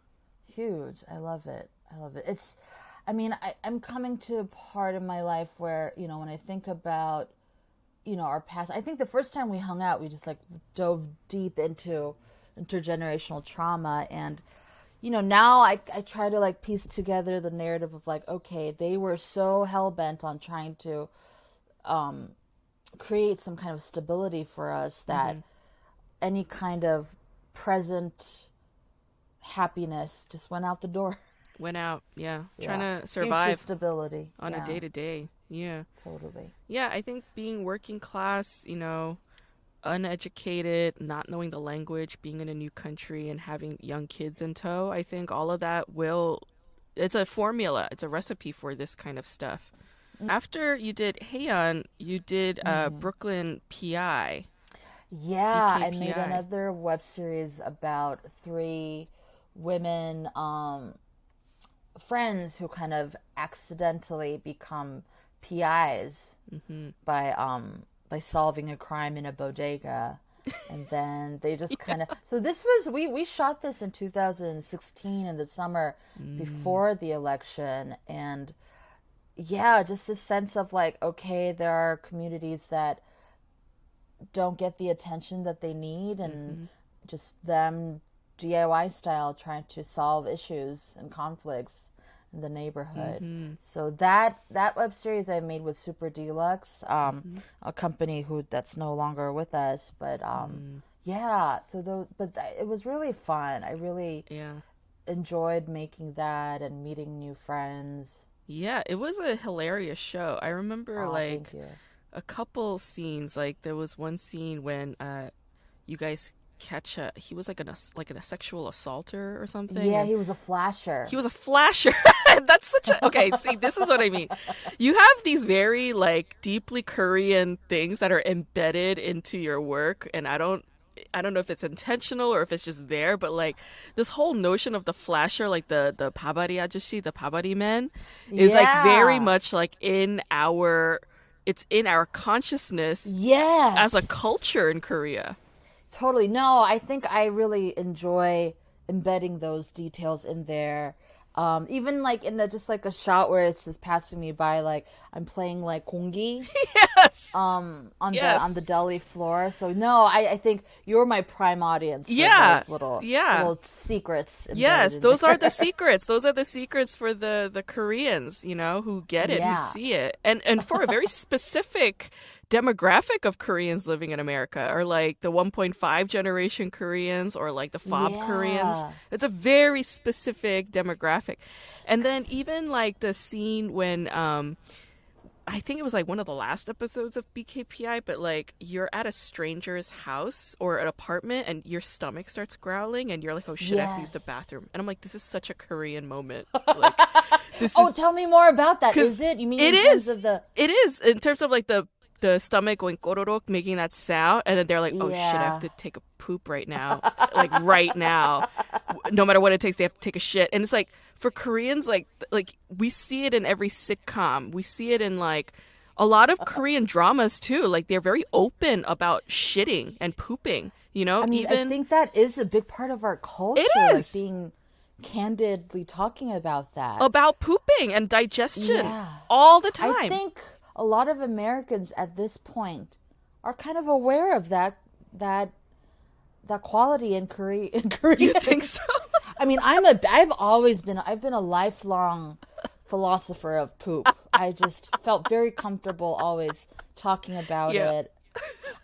Huge. I love it. I love it. It's, I mean, I, I'm coming to a part of my life where you know when I think about, you know, our past. I think the first time we hung out, we just like dove deep into intergenerational trauma and you know now I, I try to like piece together the narrative of like okay they were so hell-bent on trying to um, create some kind of stability for us that mm-hmm. any kind of present happiness just went out the door. Went out, yeah. yeah. Trying to survive Future stability on yeah. a day to day. Yeah. Totally. Yeah, I think being working class, you know, uneducated, not knowing the language, being in a new country and having young kids in tow, I think all of that will it's a formula, it's a recipe for this kind of stuff. After you did Haeyeon, you did uh, mm. Brooklyn PI. Yeah, BKPI. I made another web series about three women, um, friends who kind of accidentally become PIs mm-hmm. by um, by solving a crime in a bodega. and then they just kind of so this was we we shot this in 2016 in the summer mm. before the election and yeah, just this sense of like, okay, there are communities that don't get the attention that they need, and mm-hmm. just them DIY style trying to solve issues and conflicts in the neighborhood. Mm-hmm. So that that web series I made with Super Deluxe, um, mm-hmm. a company who that's no longer with us, but um, mm. yeah. So those, but th- it was really fun. I really yeah enjoyed making that and meeting new friends. Yeah, it was a hilarious show. I remember oh, like a couple scenes. Like there was one scene when uh, you guys catch a he was like an like a sexual assaulter or something. Yeah, he was a flasher. He was a flasher. That's such a okay. see, this is what I mean. You have these very like deeply Korean things that are embedded into your work, and I don't I don't know if it's intentional or if it's just there, but like this whole notion of the flasher, like the the pabari ajushi, the pabari men, is yeah. like very much like in our, it's in our consciousness, yes, as a culture in Korea. Totally. No, I think I really enjoy embedding those details in there. Um, even like in the just like a shot where it's just passing me by, like I'm playing like kongi. yes. Um, on yes. the on the deli floor. So no, I, I think you're my prime audience. yeah. little yeah little secrets. Yes, those are the secrets. Those are the secrets for the the Koreans, you know, who get it, yeah. who see it, and and for a very specific demographic of Koreans living in America or like the 1.5 generation Koreans or like the FOB yeah. Koreans. It's a very specific demographic. And then even like the scene when um I think it was like one of the last episodes of BKPI, but like you're at a stranger's house or an apartment and your stomach starts growling and you're like, oh shit, yes. I have to use the bathroom. And I'm like, this is such a Korean moment. Like, this oh, is... tell me more about that. Is it? You mean it is. of the? It is in terms of like the the stomach going kororok, making that sound, and then they're like, "Oh yeah. shit, I have to take a poop right now, like right now, no matter what it takes, they have to take a shit." And it's like for Koreans, like like we see it in every sitcom, we see it in like a lot of Korean dramas too. Like they're very open about shitting and pooping. You know, I mean, even I think that is a big part of our culture. It is like being candidly talking about that about pooping and digestion yeah. all the time. I think a lot of Americans at this point are kind of aware of that that that quality in Korea in Korea. You think so? I mean, I'm a I've always been I've been a lifelong philosopher of poop. I just felt very comfortable always talking about yeah. it.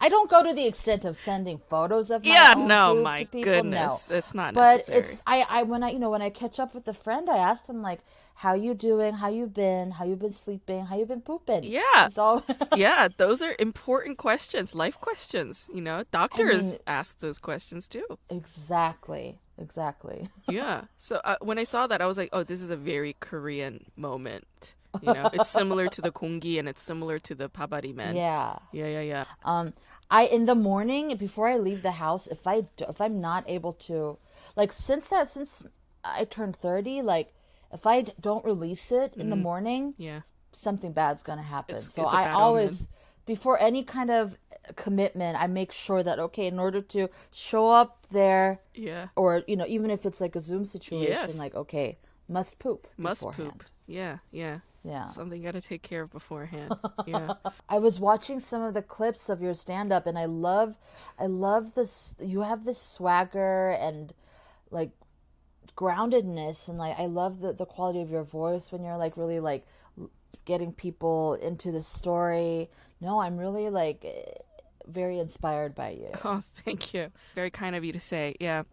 I don't go to the extent of sending photos of my yeah, no, poop my people. goodness, no. it's not but necessary. it's I I when I you know when I catch up with a friend, I ask them like, how you doing, how you been, how you been sleeping, how you been pooping. Yeah. All... yeah, those are important questions, life questions. You know, doctors I mean, ask those questions too. Exactly. Exactly. yeah. So uh, when I saw that, I was like, oh, this is a very Korean moment. You know, it's similar to the kongi and it's similar to the pabari men. Yeah. Yeah, yeah, yeah. Um, I in the morning before I leave the house, if I if I'm not able to, like since that since I turned thirty, like if I don't release it in mm-hmm. the morning, yeah, something bad's gonna happen. It's, so it's I always, omen. before any kind of commitment, I make sure that okay, in order to show up there, yeah, or you know, even if it's like a Zoom situation, yes. like okay, must poop, must beforehand. poop, yeah, yeah. Yeah. Something you got to take care of beforehand. Yeah. I was watching some of the clips of your stand up and I love I love this you have this swagger and like groundedness and like I love the the quality of your voice when you're like really like getting people into the story. No, I'm really like eh, very inspired by you. Oh, thank you. Very kind of you to say. Yeah.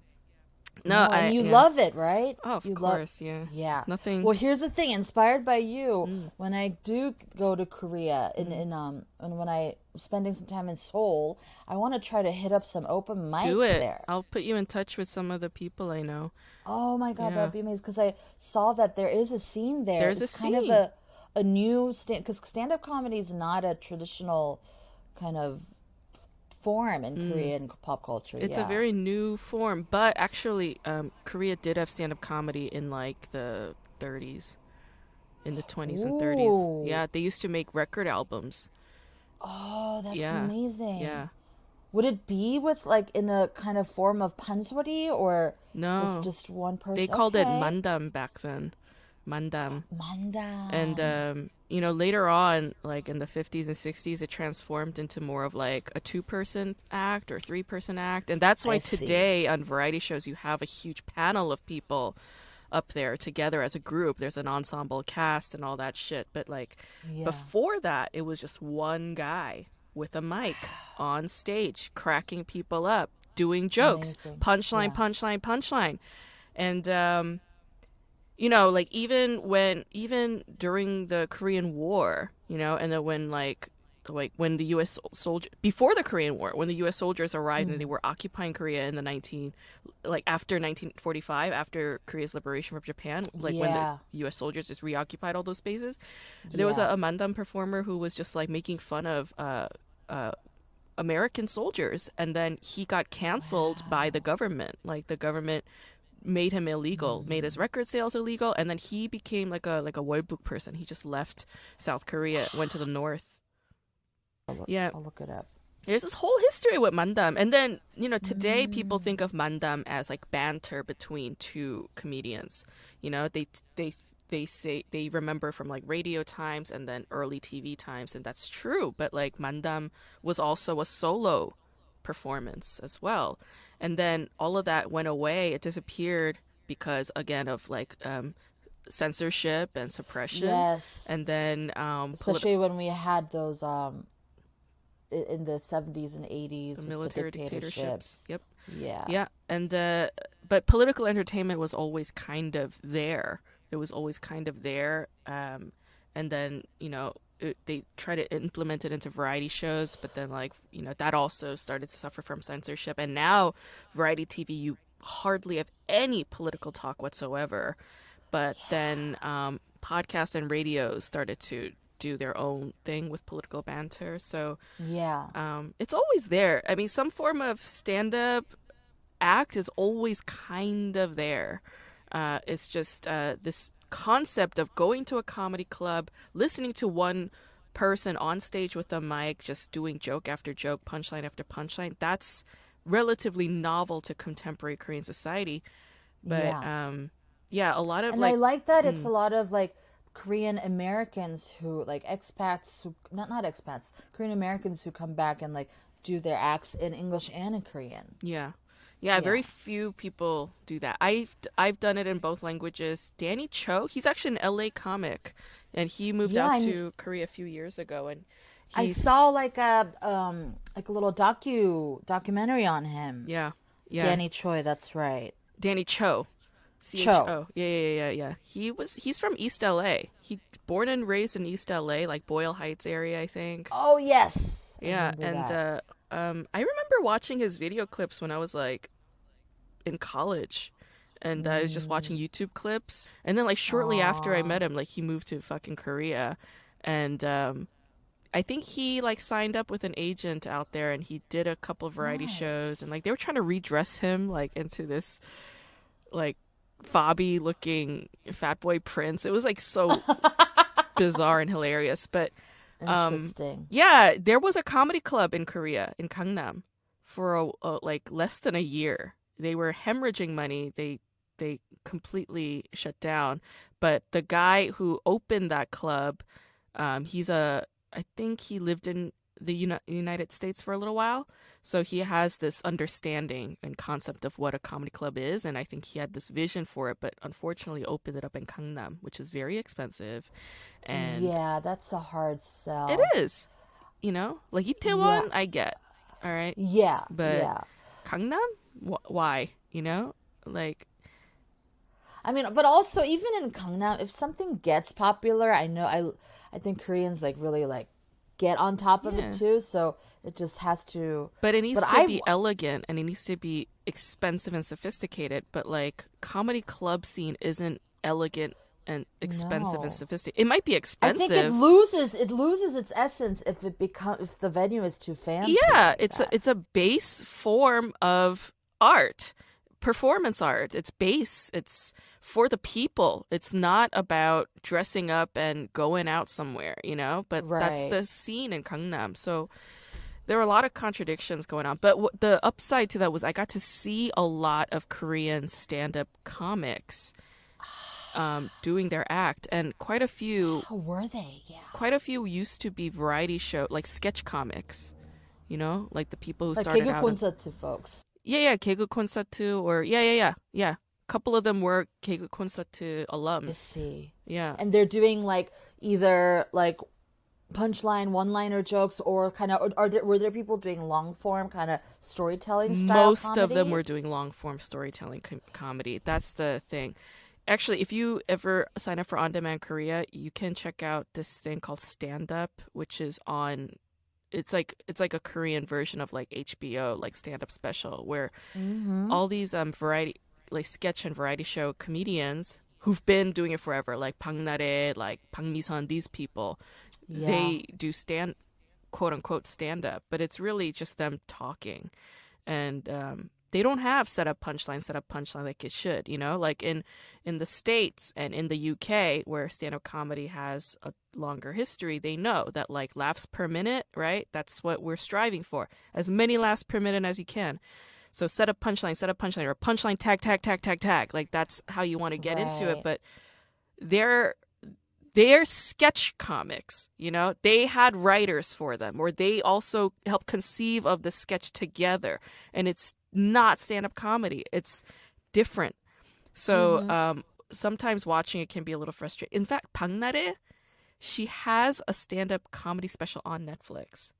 No, no I, you yeah. love it, right? Oh, of you course, love... yeah. Yeah. Nothing. Well, here's the thing. Inspired by you, mm. when I do go to Korea, in, mm. in um, and when I spending some time in Seoul, I want to try to hit up some open mics do it. there. I'll put you in touch with some of the people I know. Oh my god, yeah. that'd be amazing! Because I saw that there is a scene there. There's it's a kind scene. of a a new stand because stand up comedy is not a traditional kind of form in mm. Korean pop culture. It's yeah. a very new form, but actually, um, Korea did have stand up comedy in like the 30s, in the 20s Ooh. and 30s. Yeah, they used to make record albums. Oh, that's yeah. amazing. Yeah. Would it be with like in a kind of form of pansori or no? Just, just one person. They called okay. it mandam back then. Mandam. Mandam. And um, you know, later on, like in the 50s and 60s, it transformed into more of like a two person act or three person act. And that's why today on variety shows, you have a huge panel of people up there together as a group. There's an ensemble cast and all that shit. But like yeah. before that, it was just one guy with a mic on stage, cracking people up, doing jokes, Amazing. punchline, yeah. punchline, punchline. And, um, you know, like even when even during the Korean War, you know, and then when like like when the U.S. soldier before the Korean War, when the U.S. soldiers arrived mm. and they were occupying Korea in the nineteen, like after 1945, after Korea's liberation from Japan, like yeah. when the U.S. soldiers just reoccupied all those spaces, yeah. there was a, a mandam performer who was just like making fun of uh, uh, American soldiers, and then he got canceled wow. by the government. Like the government made him illegal, made his record sales illegal, and then he became like a like a 월북 person. He just left South Korea, went to the north. I'll look, yeah, I'll look it up. there's this whole history with mandam and then you know today mm. people think of mandam as like banter between two comedians you know they they they say they remember from like radio times and then early tv times and that's true but like mandam was also a solo performance as well and then all of that went away it disappeared because again of like um, censorship and suppression yes and then um, especially politi- when we had those um in the 70s and 80s the military the dictatorships. Yep. Yeah. Yeah, and uh, but political entertainment was always kind of there. It was always kind of there, um, and then you know it, they try to implement it into variety shows, but then like you know that also started to suffer from censorship, and now variety TV you hardly have any political talk whatsoever. But yeah. then um, podcasts and radios started to do their own thing with political banter. So yeah, um, it's always there. I mean, some form of stand-up act is always kind of there. Uh, it's just uh, this concept of going to a comedy club, listening to one person on stage with a mic, just doing joke after joke, punchline after punchline. That's relatively novel to contemporary Korean society. But yeah, um, yeah a lot of and like, I like that mm, it's a lot of like Korean Americans who like expats who not not expats Korean Americans who come back and like do their acts in English and in Korean. Yeah. Yeah, yeah, very few people do that. I've I've done it in both languages. Danny Cho, he's actually an LA comic, and he moved yeah, out to Korea a few years ago. And I saw like a um like a little docu documentary on him. Yeah, yeah. Danny Choi, that's right. Danny Cho. C-H-O. Yeah, yeah, yeah, yeah. He was he's from East LA. He born and raised in East LA, like Boyle Heights area, I think. Oh yes. Yeah, and uh, um, I remember watching his video clips when I was like in college, and. I was just watching mm. YouTube clips. And then like shortly Aww. after I met him, like he moved to fucking Korea, and um, I think he like signed up with an agent out there, and he did a couple of variety nice. shows, and like they were trying to redress him like into this like fobby looking fat boy prince. It was like so bizarre and hilarious. But um, yeah, there was a comedy club in Korea in Gangnam for a, a, like less than a year. They were hemorrhaging money. They they completely shut down. But the guy who opened that club, um, he's a I think he lived in the Uni- United States for a little while. So he has this understanding and concept of what a comedy club is, and I think he had this vision for it, but unfortunately opened it up in Gangnam, which is very expensive. And yeah, that's a hard sell. It is, you know, like Itaewon, yeah. I get, all right. Yeah, but yeah. Gangnam, Wh- why? You know, like. I mean, but also even in Gangnam, if something gets popular, I know I, I think Koreans like really like get on top of yeah. it too. So it just has to. But it needs but to I... be elegant and it needs to be expensive and sophisticated. But like comedy club scene isn't elegant and expensive no. and sophisticated. It might be expensive. I think it loses it loses its essence if it become if the venue is too fancy. Yeah, like it's that. a, it's a base form of art, performance art. It's base. It's for the people. It's not about dressing up and going out somewhere, you know. But right. that's the scene in Gangnam. So there were a lot of contradictions going on. But w- the upside to that was I got to see a lot of Korean stand up comics um, doing their act, and quite a few. How were they? Yeah. Quite a few used to be variety show, like sketch comics. You know, like the people who like started out. Like to folks Yeah, yeah, 개그 콘서트, or yeah, yeah, yeah, yeah. A couple of them were 개그 콘서트 alums. I see. Yeah. And they're doing like either like punchline, one-liner jokes, or kind of are there were there people doing long form kind of storytelling style? Most comedy? of them were doing long form storytelling com- comedy. That's the thing. Actually, if you ever sign up for On Demand Korea, you can check out this thing called Stand Up, which is on. it's like it's like a Korean version of like HBO, like stand up special, where mm-hmm. all these um variety, like sketch and variety show comedians who've been doing it forever, like Park Na-rae, like Park Mi-sun, these people, yeah. they do stand quote unquote stand up, but it's really just them talking. And um, they don't have set up punchline, set up punchline like it should, you know? Like in in the States and in the UK where stand up comedy has a longer history, they know that like laughs per minute, right? That's what we're striving for. As many laughs per minute as you can. So set up punchline, set up punchline, or punchline tag, tag, tag, tag, tag. Like that's how you want to get right. into it. But they're they're sketch comics, you know. They had writers for them, or they also helped conceive of the sketch together. And it's not stand up comedy. It's different. So mm-hmm. um, sometimes watching it can be a little frustrating. In fact, Park Na-rae, she has a stand up comedy special on Netflix.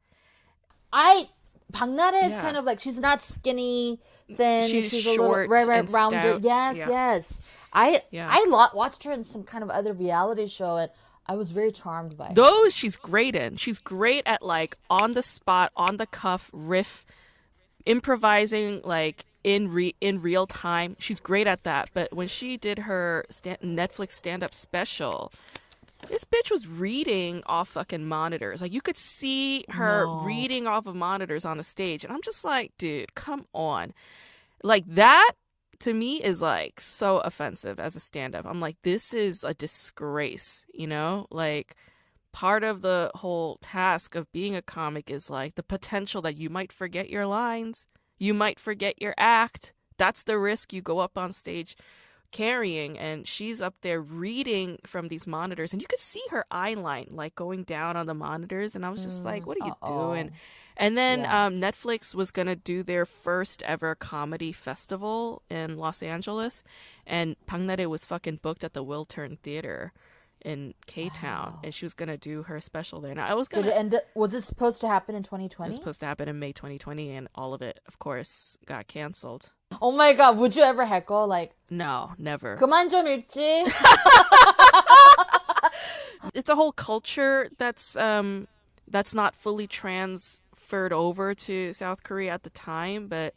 I Park Na-rae is yeah. kind of like she's not skinny, thin. She's, she's short, a little right, right, rounded. Yes, yeah. yes. I yeah. I watched her in some kind of other reality show and I was very charmed by those. She's great in. She's great at like on the spot, on the cuff riff improvising like in re- in real time. She's great at that. But when she did her stand- Netflix stand up special, this bitch was reading off fucking monitors. Like you could see her no. reading off of monitors on the stage, and I'm just like, dude, come on. Like that to me is like so offensive as a stand up. I'm like, this is a disgrace, you know? Like part of the whole task of being a comic is like the potential that you might forget your lines, you might forget your act. That's the risk you go up on stage carrying and she's up there reading from these monitors and you could see her eye line like going down on the monitors and I was just mm, like what are you uh-oh. doing and then yeah. um, Netflix was gonna do their first ever comedy festival in Los Angeles and Na-rae was fucking booked at the Wiltern Theater in K Town, wow. and she was gonna do her special there. Now I was gonna. Did it end up, was it supposed to happen in 2020? It was supposed to happen in May 2020, and all of it, of course, got canceled. Oh my god! Would you ever heckle like? No, never. 그만 좀 읽지. it's a whole culture that's um that's not fully transferred over to South Korea at the time, but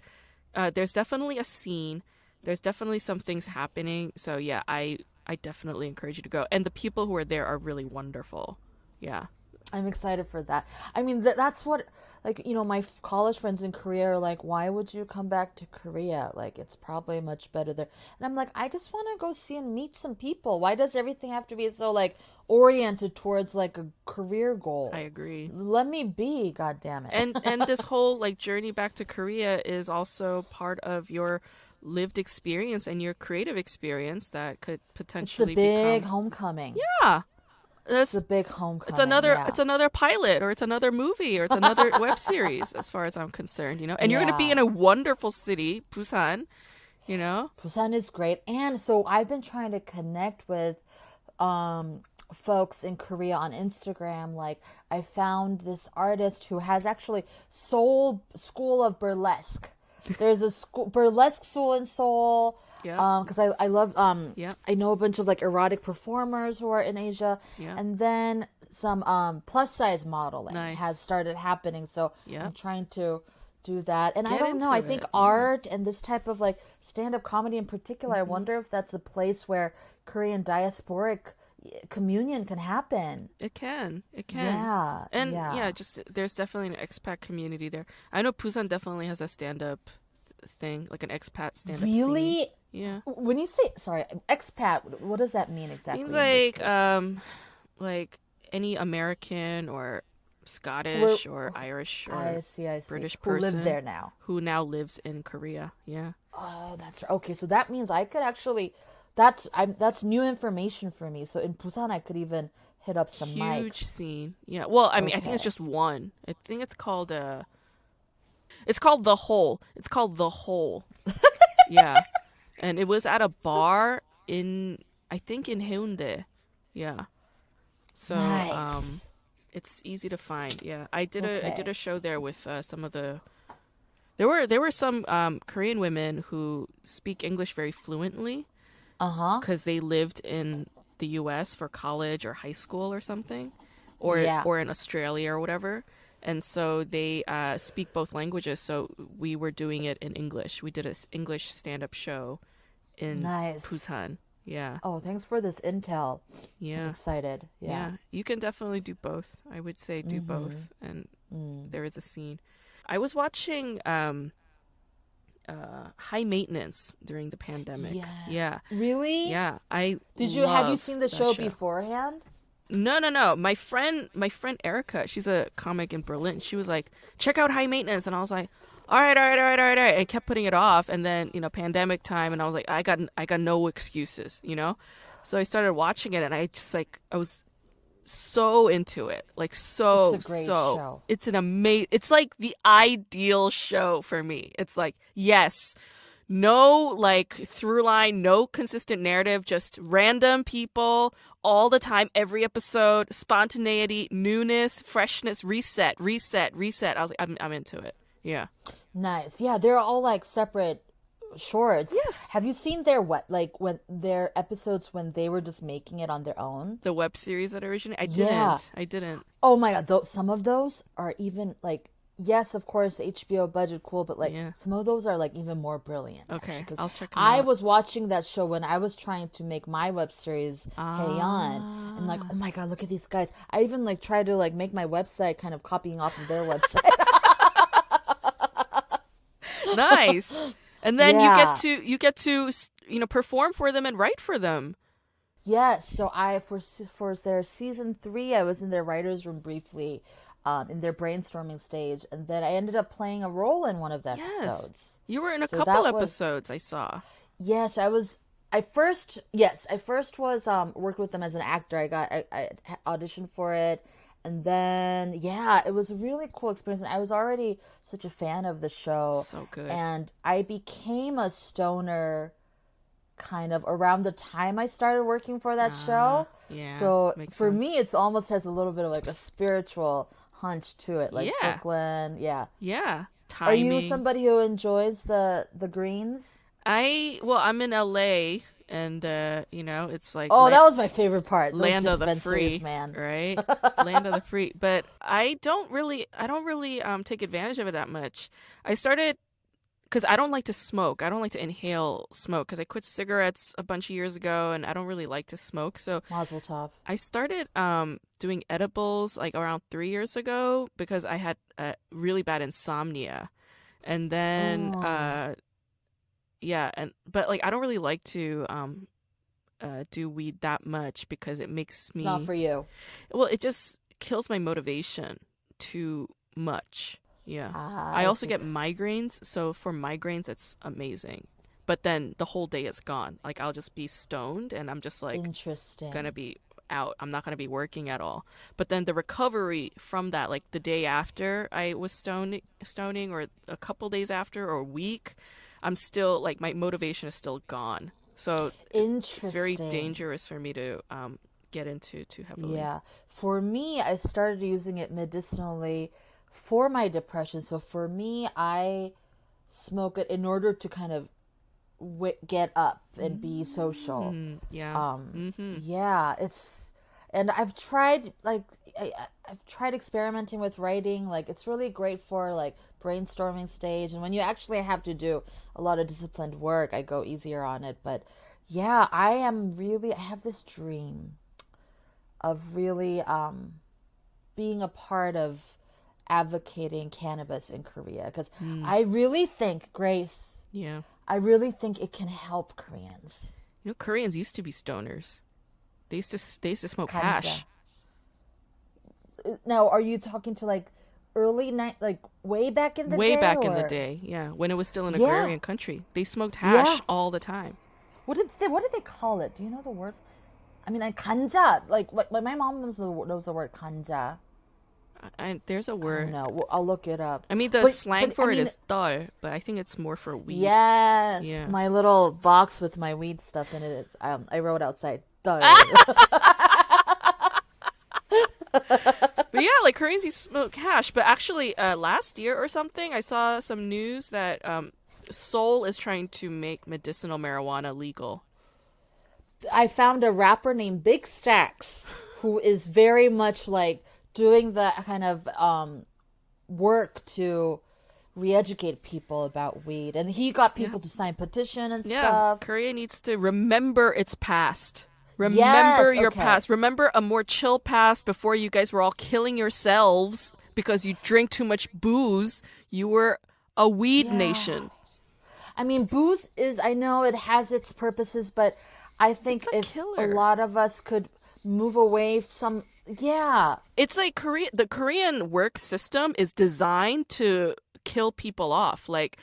uh, there's definitely a scene. There's definitely some things happening. So yeah, I I definitely encourage you to go. And the people who are there are really wonderful. Yeah. I'm excited for that. I mean, th- that's what, like, you know, my f- college friends in Korea are like, why would you come back to Korea? Like, it's probably much better there. And I'm like, I just want to go see and meet some people. Why does everything have to be so, like, oriented towards, like, a career goal? I agree. Let me be, God damn it. And, and this whole, like, journey back to Korea is also part of your lived experience and your creative experience that could potentially it's a big become... homecoming. Yeah. It's a big homecoming. It's another yeah. it's another pilot or it's another movie or it's another web series as far as I'm concerned, you know. And you're going to be in a wonderful city, Busan, you know. Busan is great. And so I've been trying to connect with um folks in Korea on Instagram. Like I found this artist who has actually Seoul School of Burlesque there's a school, burlesque school in Seoul. Yeah. Um, because I I love um. Yeah. I know a bunch of like erotic performers who are in Asia. Yeah. And then some um plus size modeling nice. has started happening. So yeah. I'm trying to do that. And Get I don't know. I think art and this type of like stand up comedy in particular. Mm-hmm. I wonder if that's a place where Korean diasporic communion can happen. It can. It can. Yeah. And yeah. yeah, just there's definitely an expat community there. I know Busan definitely has a stand up thing, like an expat stand up Really? Scene. Yeah. When you say sorry, expat, what does that mean exactly? It means like um like any American or Scottish We're, or Irish or I see, I see. British who person live there now. Who now lives in Korea. Yeah. Oh, that's right. Okay, so that means I could actually that's I'm that's new information for me. So in Busan, I could even hit up some huge mics. scene. Yeah. Well, I mean, okay. I think it's just one. I think it's called uh It's called the hole. It's called the hole. yeah, and it was at a bar in I think in Haeundae. Yeah. So nice. um, it's easy to find. Yeah, I did okay. a I did a show there with uh, some of the. There were there were some um, Korean women who speak English very fluently. Uh huh. Because they lived in the U.S. for college or high school or something, or yeah. or in Australia or whatever. And so they uh, speak both languages. So we were doing it in English. We did an English stand-up show in nice. Busan. Yeah. Oh, thanks for this intel. Yeah. I'm excited. Yeah. yeah. You can definitely do both. I would say do mm-hmm. both. And mm. there is a scene. I was watching um uh, high maintenance during the pandemic. Yeah. yeah. Really? Yeah. I Did you have you seen the that show, beforehand? No, no, no. My friend, my friend Erica, she's a comic in Berlin. She was like, "Check out High Maintenance," and I was like, "All right, all right, all right, all right." all right. I kept putting it off, and then you know, pandemic time, and I was like, "I got, I got no excuses," you know. So I started watching it, and I just like, I was so into it, like so, It's so. show. It's an amazing. It's like the ideal show for me. It's like, yes, no like through line, no consistent narrative, just random people all the time, every episode, spontaneity, newness, freshness, reset, reset, reset. I was like, I'm, I'm into it. Yeah. Nice. Yeah, they're all like separate shorts. Yes. Have you seen their what like when their episodes when they were just making it on their own? The web series that originated. I didn't. Yeah. I didn't. Oh my god, those, some of those are even like yes, of course HBO budget cool, but like Yeah. some of those are like even more brilliant. Okay, actually, I'll check I out. was watching that show when I was trying to make my web series Haeyeon, and Ah. like, oh my god, look at these guys! I even like tried to like make my website kind of copying off of their website. Nice. And then you get to you get to you know perform for them and write for them. Yes, so I for for their season three, I was in their writers' room briefly, um, in their brainstorming stage, and then I ended up playing a role in one of the Yes. episodes. You were in a So couple that was- episodes I saw. Yes, I was. I first yes, I first was um worked with them as an actor. I got I, I auditioned for it, and then yeah, it was a really cool experience. And I was already such a fan of the show, So good. and I became a stoner kind of around the time I started working for that show. Ah, yeah, So for sense. me, it's almost has a little bit of like a spiritual hunch to it, like Yeah. Brooklyn. Yeah. Yeah. Are you somebody who enjoys the the greens? I well, I'm in LA and uh, you know, it's like Oh, that was my favorite part. Those land of the free, man. right? land of the free. But I don't really I don't really um take advantage of it that much. I started cuz I don't like to smoke. I don't like to inhale smoke cuz I quit cigarettes a bunch of years ago and I don't really like to smoke. So Mazel tov. I started um doing edibles like around 3 years ago because I had uh, really bad insomnia. And then Oh. uh yeah, and but like I don't really like to um uh do weed that much because it makes me It's not for you. well, it just kills my motivation too much. Yeah. Ah, I also see. get migraines, so for migraines it's amazing. But then the whole day is gone. Like I'll just be stoned and I'm just like interesting. gonna be out. I'm not gonna be working at all. But then the recovery from that, like the day after I was stone stoning, or a couple days after, or a week, I'm still like my motivation is still gone. So it's very dangerous for me to um, get into too heavily. Yeah. For me, I started using it medicinally for my depression. So for me, I smoke it in order to kind of w- get up and be social. Mm, yeah. Um, hmm yeah, it's and I've tried like I, I've tried experimenting with writing. Like it's really great for like brainstorming stage, and when you actually have to do a lot of disciplined work, I go easier on it. But yeah, I am really I have this dream of really um being a part of advocating cannabis in Korea because I really think Grace, Yeah. I really think it can help Koreans. You know, Koreans used to be stoners. They used to they used to smoke hash. now are you talking to like early night like way back in the day? Way day back in the day, yeah, when it was still an Yeah. agrarian country, they smoked hash Yeah. all the time. what did they what did they call it do you know the word i mean like kanja like like my mom knows the, knows the word kanja And there's a word. well, i'll look it up I mean, the But- slang but, I for it mean, is dal, but I think it's more for weed. yes Yeah. my little box with my weed stuff in it it's, um, i wrote outside But yeah, like to smoke hash. But actually, uh, last year or something, I saw some news that um, Seoul is trying to make medicinal marijuana legal. I found a rapper named Big Stacks who is very much like doing the kind of um, work to re-educate people about weed, and he got people to sign petition and Yeah, stuff. Korea needs to remember its past. Remember Yes, your okay. past. Remember a more chill past before you guys were all killing yourselves because you drink too much booze. You were a weed Yeah. nation. I mean, booze is. I know it has its purposes, but I think a if killer. a lot of us could move away some yeah it's like korea the korean work system is designed to kill people off like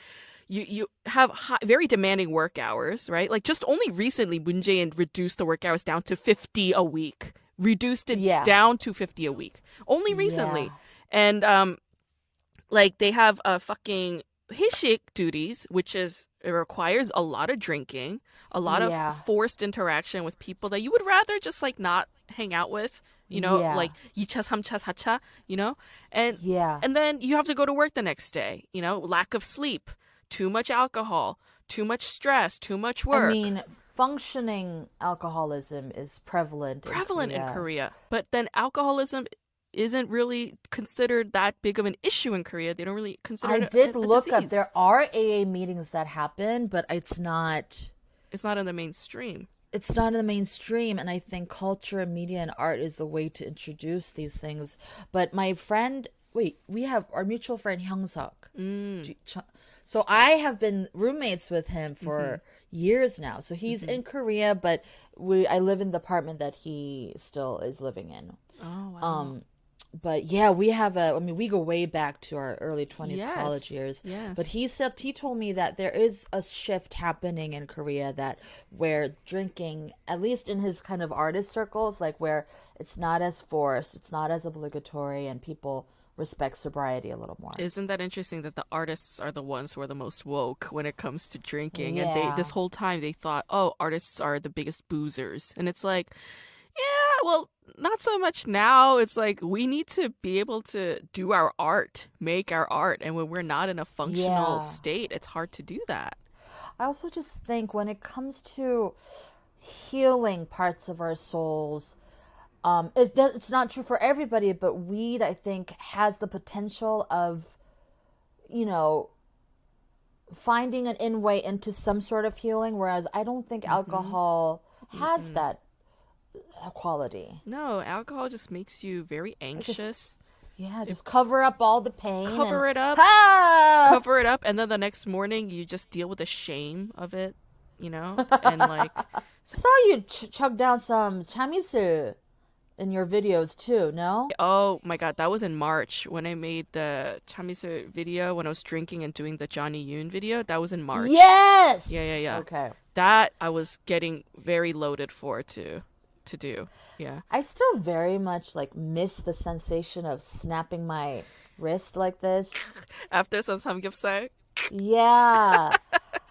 you you have high, very demanding work hours, right? Like just only recently, Moon Jae-in reduced the work hours down to 50 a week, reduced it yeah. down to 50 a week, only recently, yeah. and um, like they have a fucking hishik duties, which is it requires a lot of drinking, a lot yeah. of forced interaction with people that you would rather just like not hang out with you know, yeah. like yichas hamchas hacha, you know, and yeah, and then you have to go to work the next day, you know, lack of sleep, too much alcohol, too much stress, too much work. I mean, functioning alcoholism is prevalent prevalent in Korea. in Korea. But then alcoholism isn't really considered that big of an issue in Korea. They don't really consider. I did a, a look disease. up. There are AA meetings that happen, but it's not. It's not in the mainstream. It's not in the mainstream, and I think culture, and media, and art is the way to introduce these things. But my friend, wait, we have our mutual friend Hyungsuk. Mm. So I have been roommates with him for. Mm-hmm years now. So he's mm-hmm. in Korea, but we I live in the apartment that he still is living in. Oh wow. Um but yeah, we have a. I mean, we go way back to our early twenties, yes. college years. Yes. But he said he told me that there is a shift happening in Korea that where drinking, at least in his kind of artist circles, like where it's not as forced, it's not as obligatory, and people respect sobriety a little more. Isn't that interesting that the artists are the ones who are the most woke when it comes to drinking? Yeah. And they this whole time they thought, oh, artists are the biggest boozers, and it's like yeah, well, not so much now. It's like we need to be able to do our art, make our art. And when we're not in a functional yeah. state, it's hard to do that. I also just think when it comes to healing parts of our souls, um, it does, it's not true for everybody, but weed, I think, has the potential of, you know, finding an in way into some sort of healing. Whereas I don't think mm-hmm. alcohol has mm-hmm. that quality. No, alcohol just makes you very anxious. Just, yeah, just cover up all the pain. Cover and, it up. Ah! Cover it up, and then the next morning you just deal with the shame of it, you know, and like. I saw you ch- chug down some Chamisul in your videos too, no? Oh my god, that was in March when I made the Chamisul video when I was drinking and doing the Johnny Yoon video. That was in March. Yes. Yeah, yeah, yeah. Okay. That I was getting very loaded for to to do. Yeah. I still very much like miss the sensation of snapping my wrist like this after some samgyeopsal. Yeah.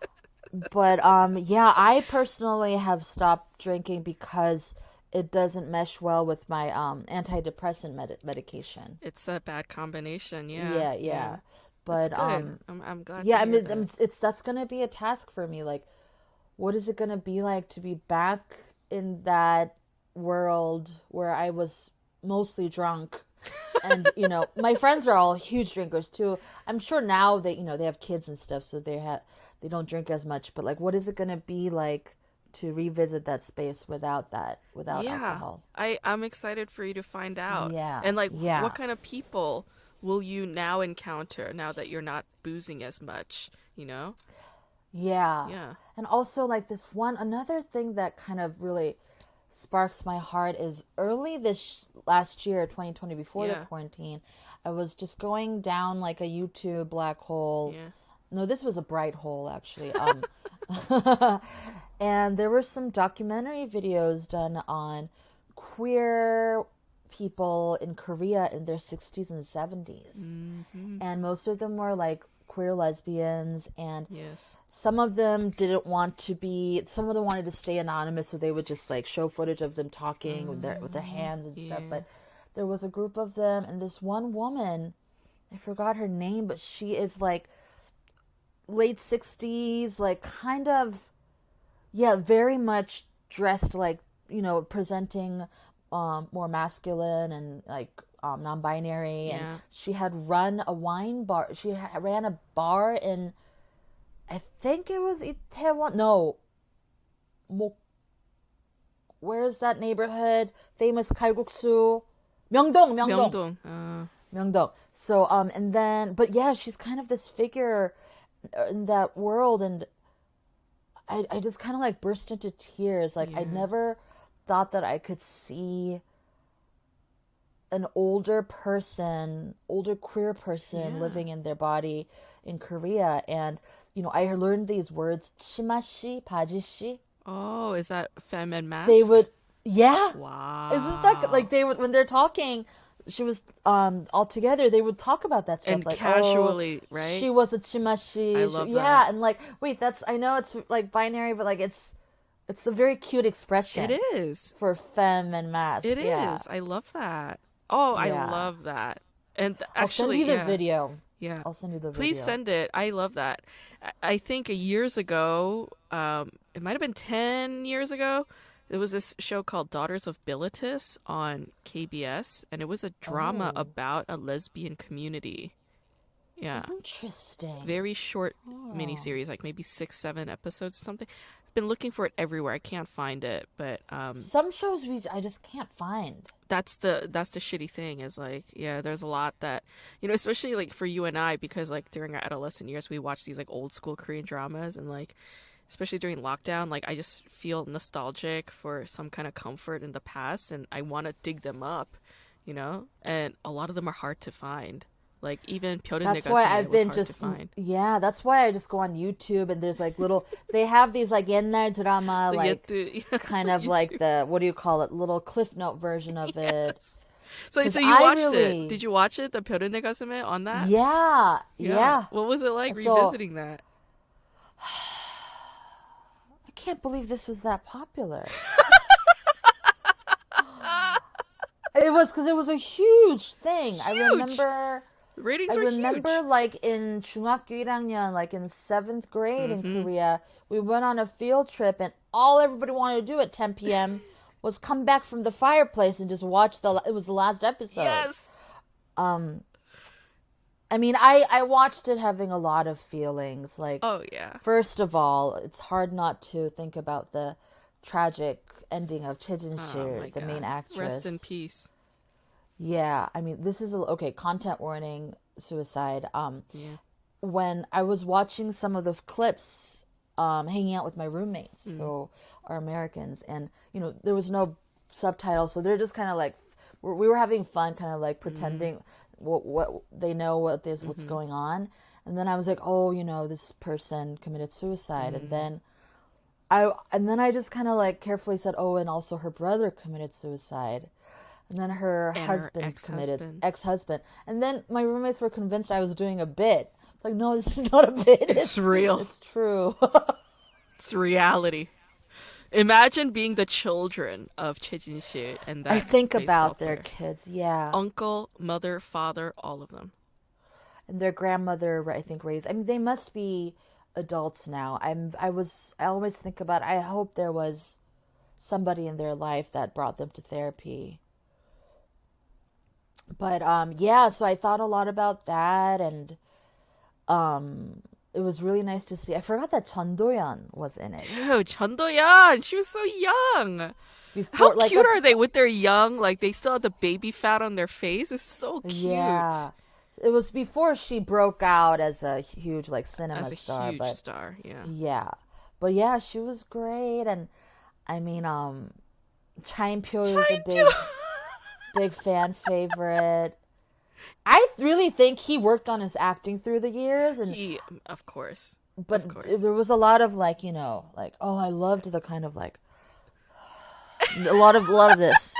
but um yeah, I personally have stopped drinking because it doesn't mesh well with my um antidepressant med- medication. It's a bad combination, yeah. Yeah, yeah. yeah. But um I'm I'm glad Yeah, I mean I'm, it's that's going to be a task for me like what is it going to be like to be back in that world where I was mostly drunk. and you know, my friends are all huge drinkers too. I'm sure now that you know, they have kids and stuff, so they have they don't drink as much. But like, what is it gonna be like to revisit that space without that, without yeah. alcohol? I I'm excited for you to find out. Yeah, and like, yeah. what kind of people will you now encounter now that you're not boozing as much? You know? Yeah. Yeah. And also like this one another thing that kind of really sparks my heart is early this last year 2020 before yeah. the quarantine i was just going down like a youtube black hole yeah. no this was a bright hole actually um, and there were some documentary videos done on queer people in korea in their 60s and 70s mm-hmm. and most of them were like queer lesbians and yes some of them didn't want to be some of them wanted to stay anonymous so they would just like show footage of them talking mm, with their with their mm, hands and yeah. stuff but there was a group of them and this one woman i forgot her name but she is like late 60s like kind of yeah very much dressed like you know presenting um more masculine and like um, non-binary, yeah. and she had run a wine bar. She ha- ran a bar in, I think it was Itaewon. No. Where's that neighborhood? Famous kalguksu. Myeongdong, Myeongdong. Myeongdong. Uh... Myeongdong. So um, and then, but yeah, she's kind of this figure in that world, and I, I just kind of like burst into tears. Like, yeah. I never thought that I could see an older person, older queer person yeah. living in their body in Korea. And, you know, I learned these words, chimashi, pajishi. Oh, is that femme and masc? They would, yeah. Wow. Isn't that like they would, when they're talking, she was um all together they would talk about that stuff and like casually oh, right she was a chimashi I love she, that. yeah and like wait that's i know it's like binary but like it's it's a very cute expression it is for femme and masc It yeah. is. i love that oh yeah. i love that and th- actually I'll send you the yeah. video yeah i'll send you the video. please video. send it i love that i think years ago um it might have been 10 years ago there was this show called Daughters of Bilitis on KBS, and it was a drama oh. about a lesbian community. Yeah. Interesting. Very short oh. miniseries, like maybe six, seven episodes or something. I've been looking for it everywhere. I can't find it, but um, some shows we I just can't find. That's the that's the shitty thing is like yeah, there's a lot that you know, especially like for you and I because like during our adolescent years we watched these like old school Korean dramas and like especially during lockdown, like I just feel nostalgic for some kind of comfort in the past and I want to dig them up, you know? And a lot of them are hard to find. Like even Pyorin That's why I've been just yeah. That's why I just go on YouTube and there's like little. they have these like 옛날 drama like yeah, kind of like the what do you call it? Little cliff note version of yes. it. So so you I watched really... it? Did you watch it? The Pyorin on that? Yeah, yeah, yeah. What was it like so, revisiting that? can't believe this was that popular. it was because it was a huge thing. Huge. I remember. The ratings I were remember, huge. like in 중학교 1학년, like in seventh grade mm-hmm. in Korea, we went on a field trip, and all everybody wanted to do at 10 p.m. was come back from the fireplace and just watch the. It was the last episode. Yes. Um, I mean, I I watched it having a lot of feelings. Like, oh yeah. First of all, it's hard not to think about the tragic ending of Jin oh, the main actress. Rest in peace. Yeah, I mean, this is a, okay. Content warning: suicide. Um, yeah. When I was watching some of the clips, um, hanging out with my roommates mm. who are Americans, and you know, there was no subtitles, so they're just kind of like we were having fun, kind of like pretending. Mm what what they know what is what's mm-hmm. going on. And then i was like oh you know this person committed suicide. Mm-hmm. and then i and then i just kind of like carefully said oh and also her brother committed suicide. And then her and husband her ex-husband. committed ex-husband. And then my roommates were convinced i was doing a bit. Like no this is not a bit. It's, it's real. It's true. It's reality Imagine being the children of Choi Jin and that. I think about player. their kids, yeah. Uncle, mother, father, all of them. And their grandmother, I think, raised. I mean, they must be adults now. I'm. I was. I always think about. I hope there was somebody in their life that brought them to therapy. But um, yeah. So I thought a lot about that, and um, it was really nice to see. I forgot that Chun Do-yeon was in it. Dude, Chun Do-yeon, she was so young. Before, How like, cute are they with their young? Like they still have the baby fat on their face. It's so cute. Yeah, it was before she broke out as a huge like cinema as a star. Huge but, star, yeah. Yeah, but yeah, she was great, and I mean, um, Cha In-pyo is a big, big fan favorite. I really think he worked on his acting through the years, and he, of course, but of course. there was a lot of like you know, like oh, I loved the kind of like a lot of a lot of this.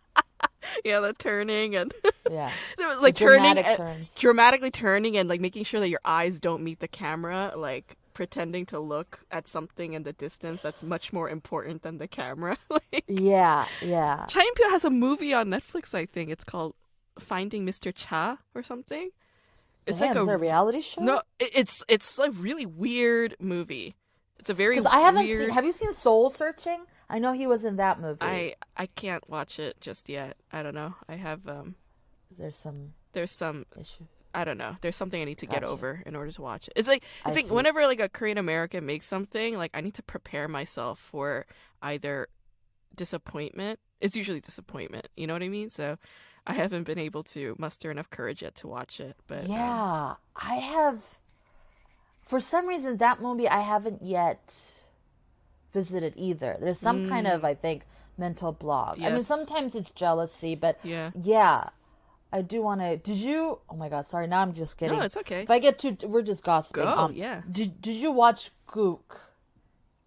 yeah, the turning and yeah, there was like the turning, and, dramatically turning and like making sure that your eyes don't meet the camera, like pretending to look at something in the distance that's much more important than the camera. like, yeah, yeah. Cha In-pyo has a movie on Netflix. I think it's called Finding Mr. Cha or something. It's Damn, like a, a, reality show. No, it's it's a really weird movie. It's a very because I haven't weird... seen. Have you seen Seoul Searching? I know he was in that movie. I I can't watch it just yet. I don't know. I have um. There's some. There's some. Issue. I don't know. There's something I need to gotcha. get over in order to watch it. It's like it's I like see. whenever like a Korean American makes something, like I need to prepare myself for either disappointment. It's usually disappointment. You know what I mean? So I haven't been able to muster enough courage yet to watch it. But um, yeah, um... I have. for some reason that movie I haven't yet visited either. There's some mm. kind of mm. I think mental block. Yes. I mean sometimes it's jealousy, but yeah. Yeah. I do want to. Did you? Oh my god! Sorry. Now I'm just getting. No, it's okay. If I get to, we're just gossiping. Go. Um, yeah. Did Did you watch Gook?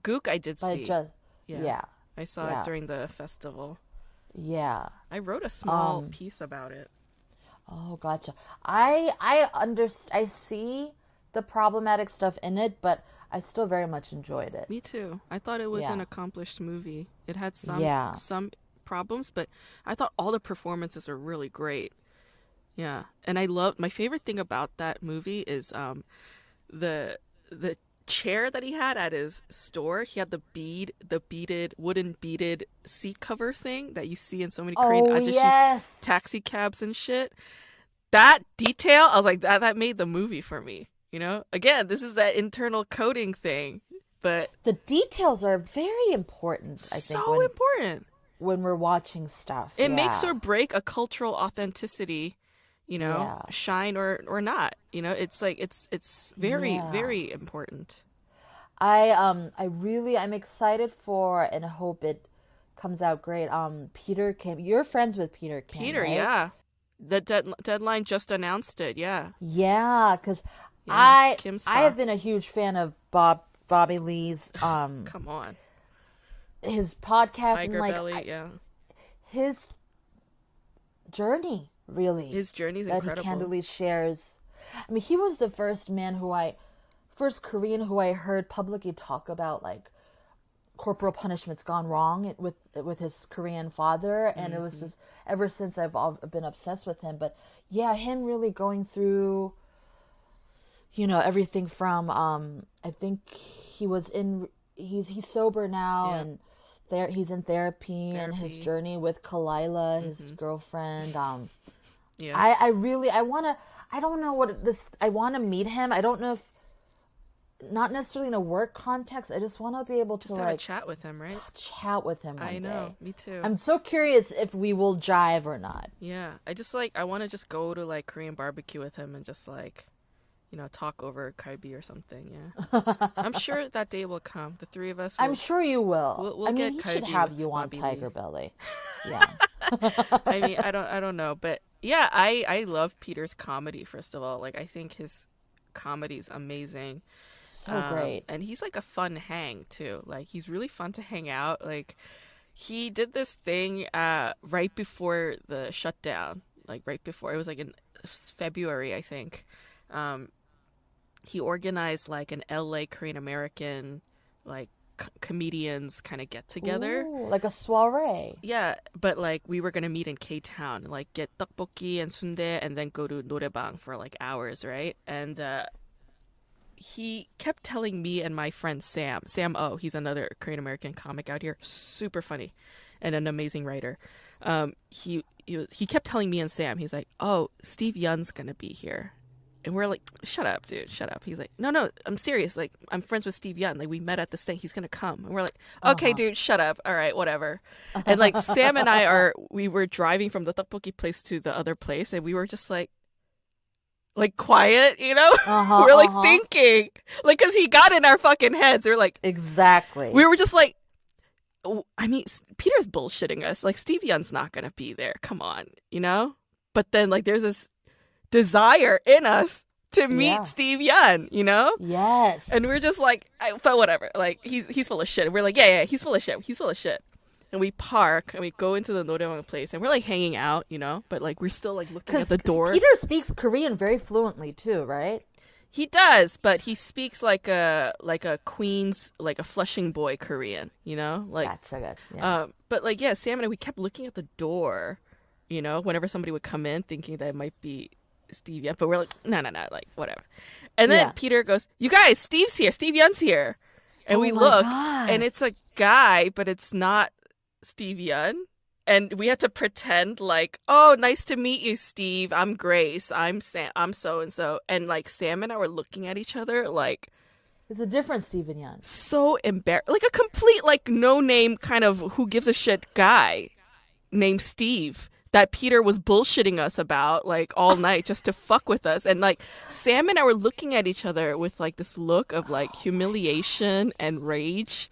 Gook, I did see. Just, yeah. yeah. I saw yeah. it during the festival. Yeah. I wrote a small um, piece about it. Oh, gotcha. I I under I see the problematic stuff in it, but I still very much enjoyed it. Me too. I thought it was yeah. an accomplished movie. It had some yeah. some problems, but I thought all the performances are really great. Yeah, and I love my favorite thing about that movie is um the the chair that he had at his store, he had the bead, the beaded, wooden beaded seat cover thing that you see in so many Korean oh, yes. taxi cabs and shit. That detail, I was like, that that made the movie for me. You know, again, this is that internal coding thing, but the details are very important. I think so when, important when we're watching stuff. It yeah. makes or break a cultural authenticity you know yeah. shine or or not you know it's like it's it's very yeah. very important. I um i really i'm excited for and hope it comes out great. Um peter kim you're friends with peter kim peter right? yeah. The dead, deadline just announced it yeah. Yeah because yeah, i i have been a huge fan of bob bobby lee's um come on. his podcast Tiger and like Belly, I, yeah. his journey really. His journey's that incredible. he candidly shares. I mean, he was the first man who I, first Korean who I heard publicly talk about like corporal punishments gone wrong with with his Korean father, and mm-hmm. it was mm-hmm. just ever since I've all, been obsessed with him. But yeah, him really going through, you know, everything from um, I think he was in he's he's sober now yeah. and there he's in therapy, therapy, and his journey with Khalyla, his mm-hmm. girlfriend. Um, yeah. I, I really I want to I don't know what this I want to meet him. I don't know if not necessarily in a work context. I just want to be able to just like chat with him, right? Chat with him. I know, day. me too. I'm so curious if we will jive or not. Yeah, I just like I want to just go to like Korean barbecue with him and just like, you know, talk over kalbi or something. Yeah, I'm sure that day will come. The three of us. Will, I'm sure you will. We'll, we'll I mean, he should have you on Tiger Belly. Yeah. I mean, I don't, I don't know, but yeah, I I love Peter's comedy. First of all, like I think his comedy is amazing. So um, great, and he's like a fun hang too. Like he's really fun to hang out. Like he did this thing uh right before the shutdown, like right before it was like in February, I think. Um, he organized like an LA Korean American like comedians kind of get together, Ooh, like a soiree. Yeah, but like we were gonna meet in K Town, like get tteokbokki and sundae, and then go to noraebang for like hours, right? And uh, he kept telling me and my friend Sam, Sam O, he's another Korean American comic out here, super funny, and an amazing writer. Um, he he he kept telling me and Sam, he's like, "Oh, Steve Yeun's gonna be here," And we're like, shut up, dude, shut up. He's like, no, no, I'm serious. Like, I'm friends with Steve Yeun. Like, we met at this thing. He's gonna come. And we're like, okay, uh-huh. dude, shut up. All right, whatever. and like, Sam and I are, we were driving from the tteokbokki place to the other place, and we were just like, like quiet, you know? Uh-huh, we're like uh-huh. thinking, like, cause he got in our fucking heads. We're like, exactly. We were just like, I mean, Peter's bullshitting us. Like, Steve Yeun's not gonna be there. Come on, you know? But then, like, there's this desire in us to meet yeah. Steve Yeun, you know? Yes. And we're just like, but whatever. Like he's he's full of shit. we're like, yeah, yeah, he's full of shit. He's full of shit. And we park and we go into the noraebang place and we're like hanging out, you know, but like we're still like looking at the door. Peter speaks Korean very fluently too, right? He does, but he speaks like a like a Queens like a Flushing boy Korean, you know, like. That's so good. Yeah. Um, but like yeah, Sam and I, we kept looking at the door, you know, whenever somebody would come in, thinking that it might be Steve Yeun, but we're like, no, no, no, like whatever. And then yeah. Peter goes, "You guys, Steve's here. Steve Yeun's here." And oh we look, God. and it's a guy, but it's not Steve Yeun. And we had to pretend like, "Oh, nice to meet you, Steve. I'm Grace. I'm Sam. I'm so and so." And like Sam and I were looking at each other like. It's a different Steven Yeun. So embarrassed, like a complete like no name kind of who gives a shit guy named Steve that Peter was bullshitting us about like all night just to fuck with us. And like Sam and I were looking at each other with like this look of like humiliation and rage.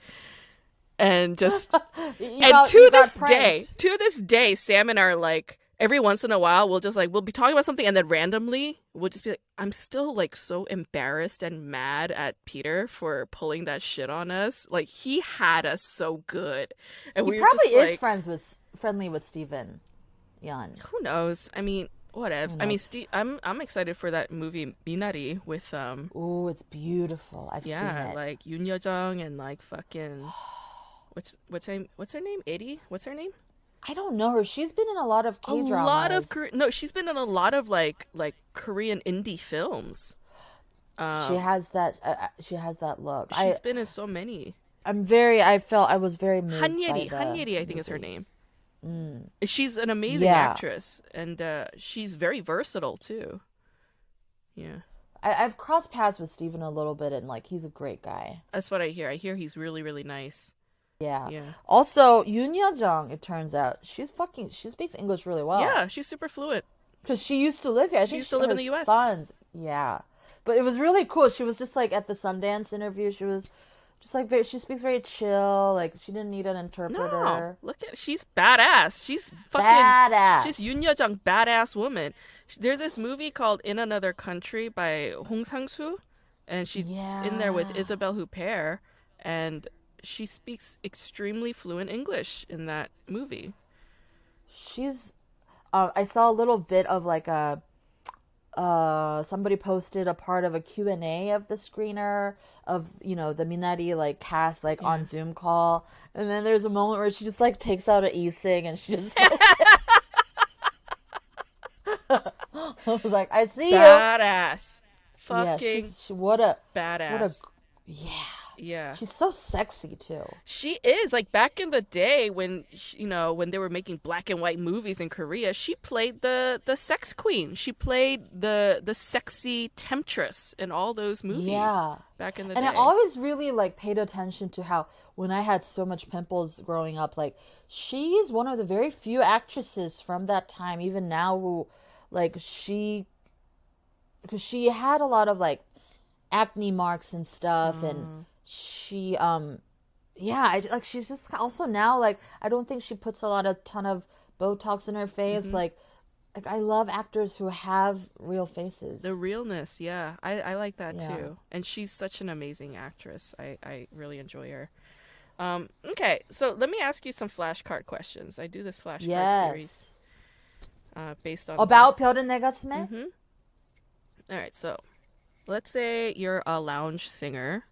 And just and got, to this day, to this day, Sam and I are like every once in a while we'll just like we'll be talking about something and then randomly we'll just be like i'm still like so embarrassed and mad at peter for pulling that shit on us like he had us so good and he we probably is like, friends with friendly with Steven Yeun. Who knows? I mean, whatever. I mean, Steve, I'm I'm excited for that movie Minari with um. Oh, it's beautiful. I've yeah, seen it. like Yoon Jung and like fucking what's what's her name? What's her name? Eddie? What's her name? I don't know her. She's been in a lot of K dramas. A lot of no, she's been in a lot of like like Korean indie films. Um, she has that. Uh, uh she has that look. She's I, been in so many. I'm very. I felt I was very moved. Han Yeri. Han Yeri, I think movie. is her name. Mm. She's an amazing yeah. actress, and uh, she's very versatile too. Yeah. I, have crossed paths with Steven a little bit, and like he's a great guy. That's what I hear. I hear he's really, really nice. Yeah. Yeah. Also, Yoon Jung, it turns out, she's fucking. She speaks English really well. Yeah, she's super fluent. Because she used to live here. I she used to live in the U.S. Sons. Yeah, but it was really cool. She was just like at the Sundance interview. She was just like very, she speaks very chill. Like she didn't need an interpreter. No, look at she's badass. She's fucking badass. She's Yoon Jung, badass woman. There's this movie called In Another Country by Hong Sang Soo, and she's yeah. in there with Isabelle Huppert, and she speaks extremely fluent English in that movie. She's. Uh, I saw a little bit of like a uh somebody posted a part of a Q&A of the screener of you know the Minari like cast like yeah. on Zoom call and then there's a moment where she just like takes out a e-cig and she just I was like I see badass. you badass fucking yeah, what a badass what a yeah yeah. She's so sexy too. She is. Like back in the day when you know, when they were making black and white movies in Korea, she played the the sex queen. She played the the sexy temptress in all those movies. Yeah. Back in the and day. And I always really like paid attention to how when I had so much pimples growing up, like she's one of the very few actresses from that time, even now who like she because she had a lot of like acne marks and stuff mm. and she um yeah I, like she's just also now like i don't think she puts a lot of ton of botox in her face mm-hmm. like like i love actors who have real faces the realness yeah i i like that yeah. too and she's such an amazing actress i i really enjoy her um okay so let me ask you some flashcard questions i do this flashcard yes. series uh based on about the... Mm-hmm. all right so let's say you're a lounge singer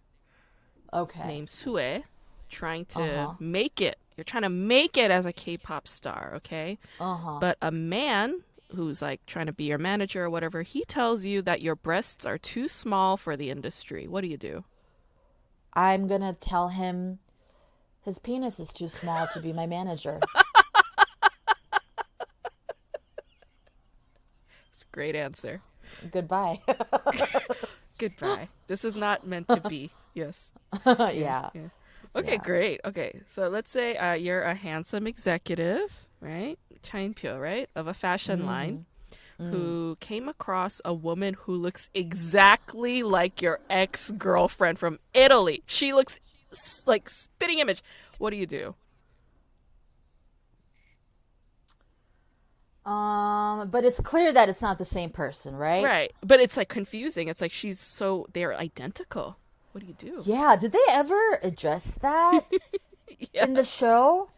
okay. named Sue trying to uh-huh. make it. You're trying to make it as a K-pop star, okay? Uh-huh. But a man who's like trying to be your manager or whatever, he tells you that your breasts are too small for the industry. What do you do? I'm going to tell him his penis is too small to be my manager. It's a great answer. Goodbye. Goodbye. This is not meant to be. Yes. yeah. yeah. yeah. Okay, yeah. great. Okay, so let's say uh, you're a handsome executive, right? Pyo, right? Of a fashion mm. line mm. who came across a woman who looks exactly like your ex girlfriend from Italy. She looks like spitting image. What do you do? Um, but it's clear that it's not the same person, right? Right. But it's like confusing. It's like she's so they're identical. What do you do? Yeah. Did they ever address that yeah. in the show?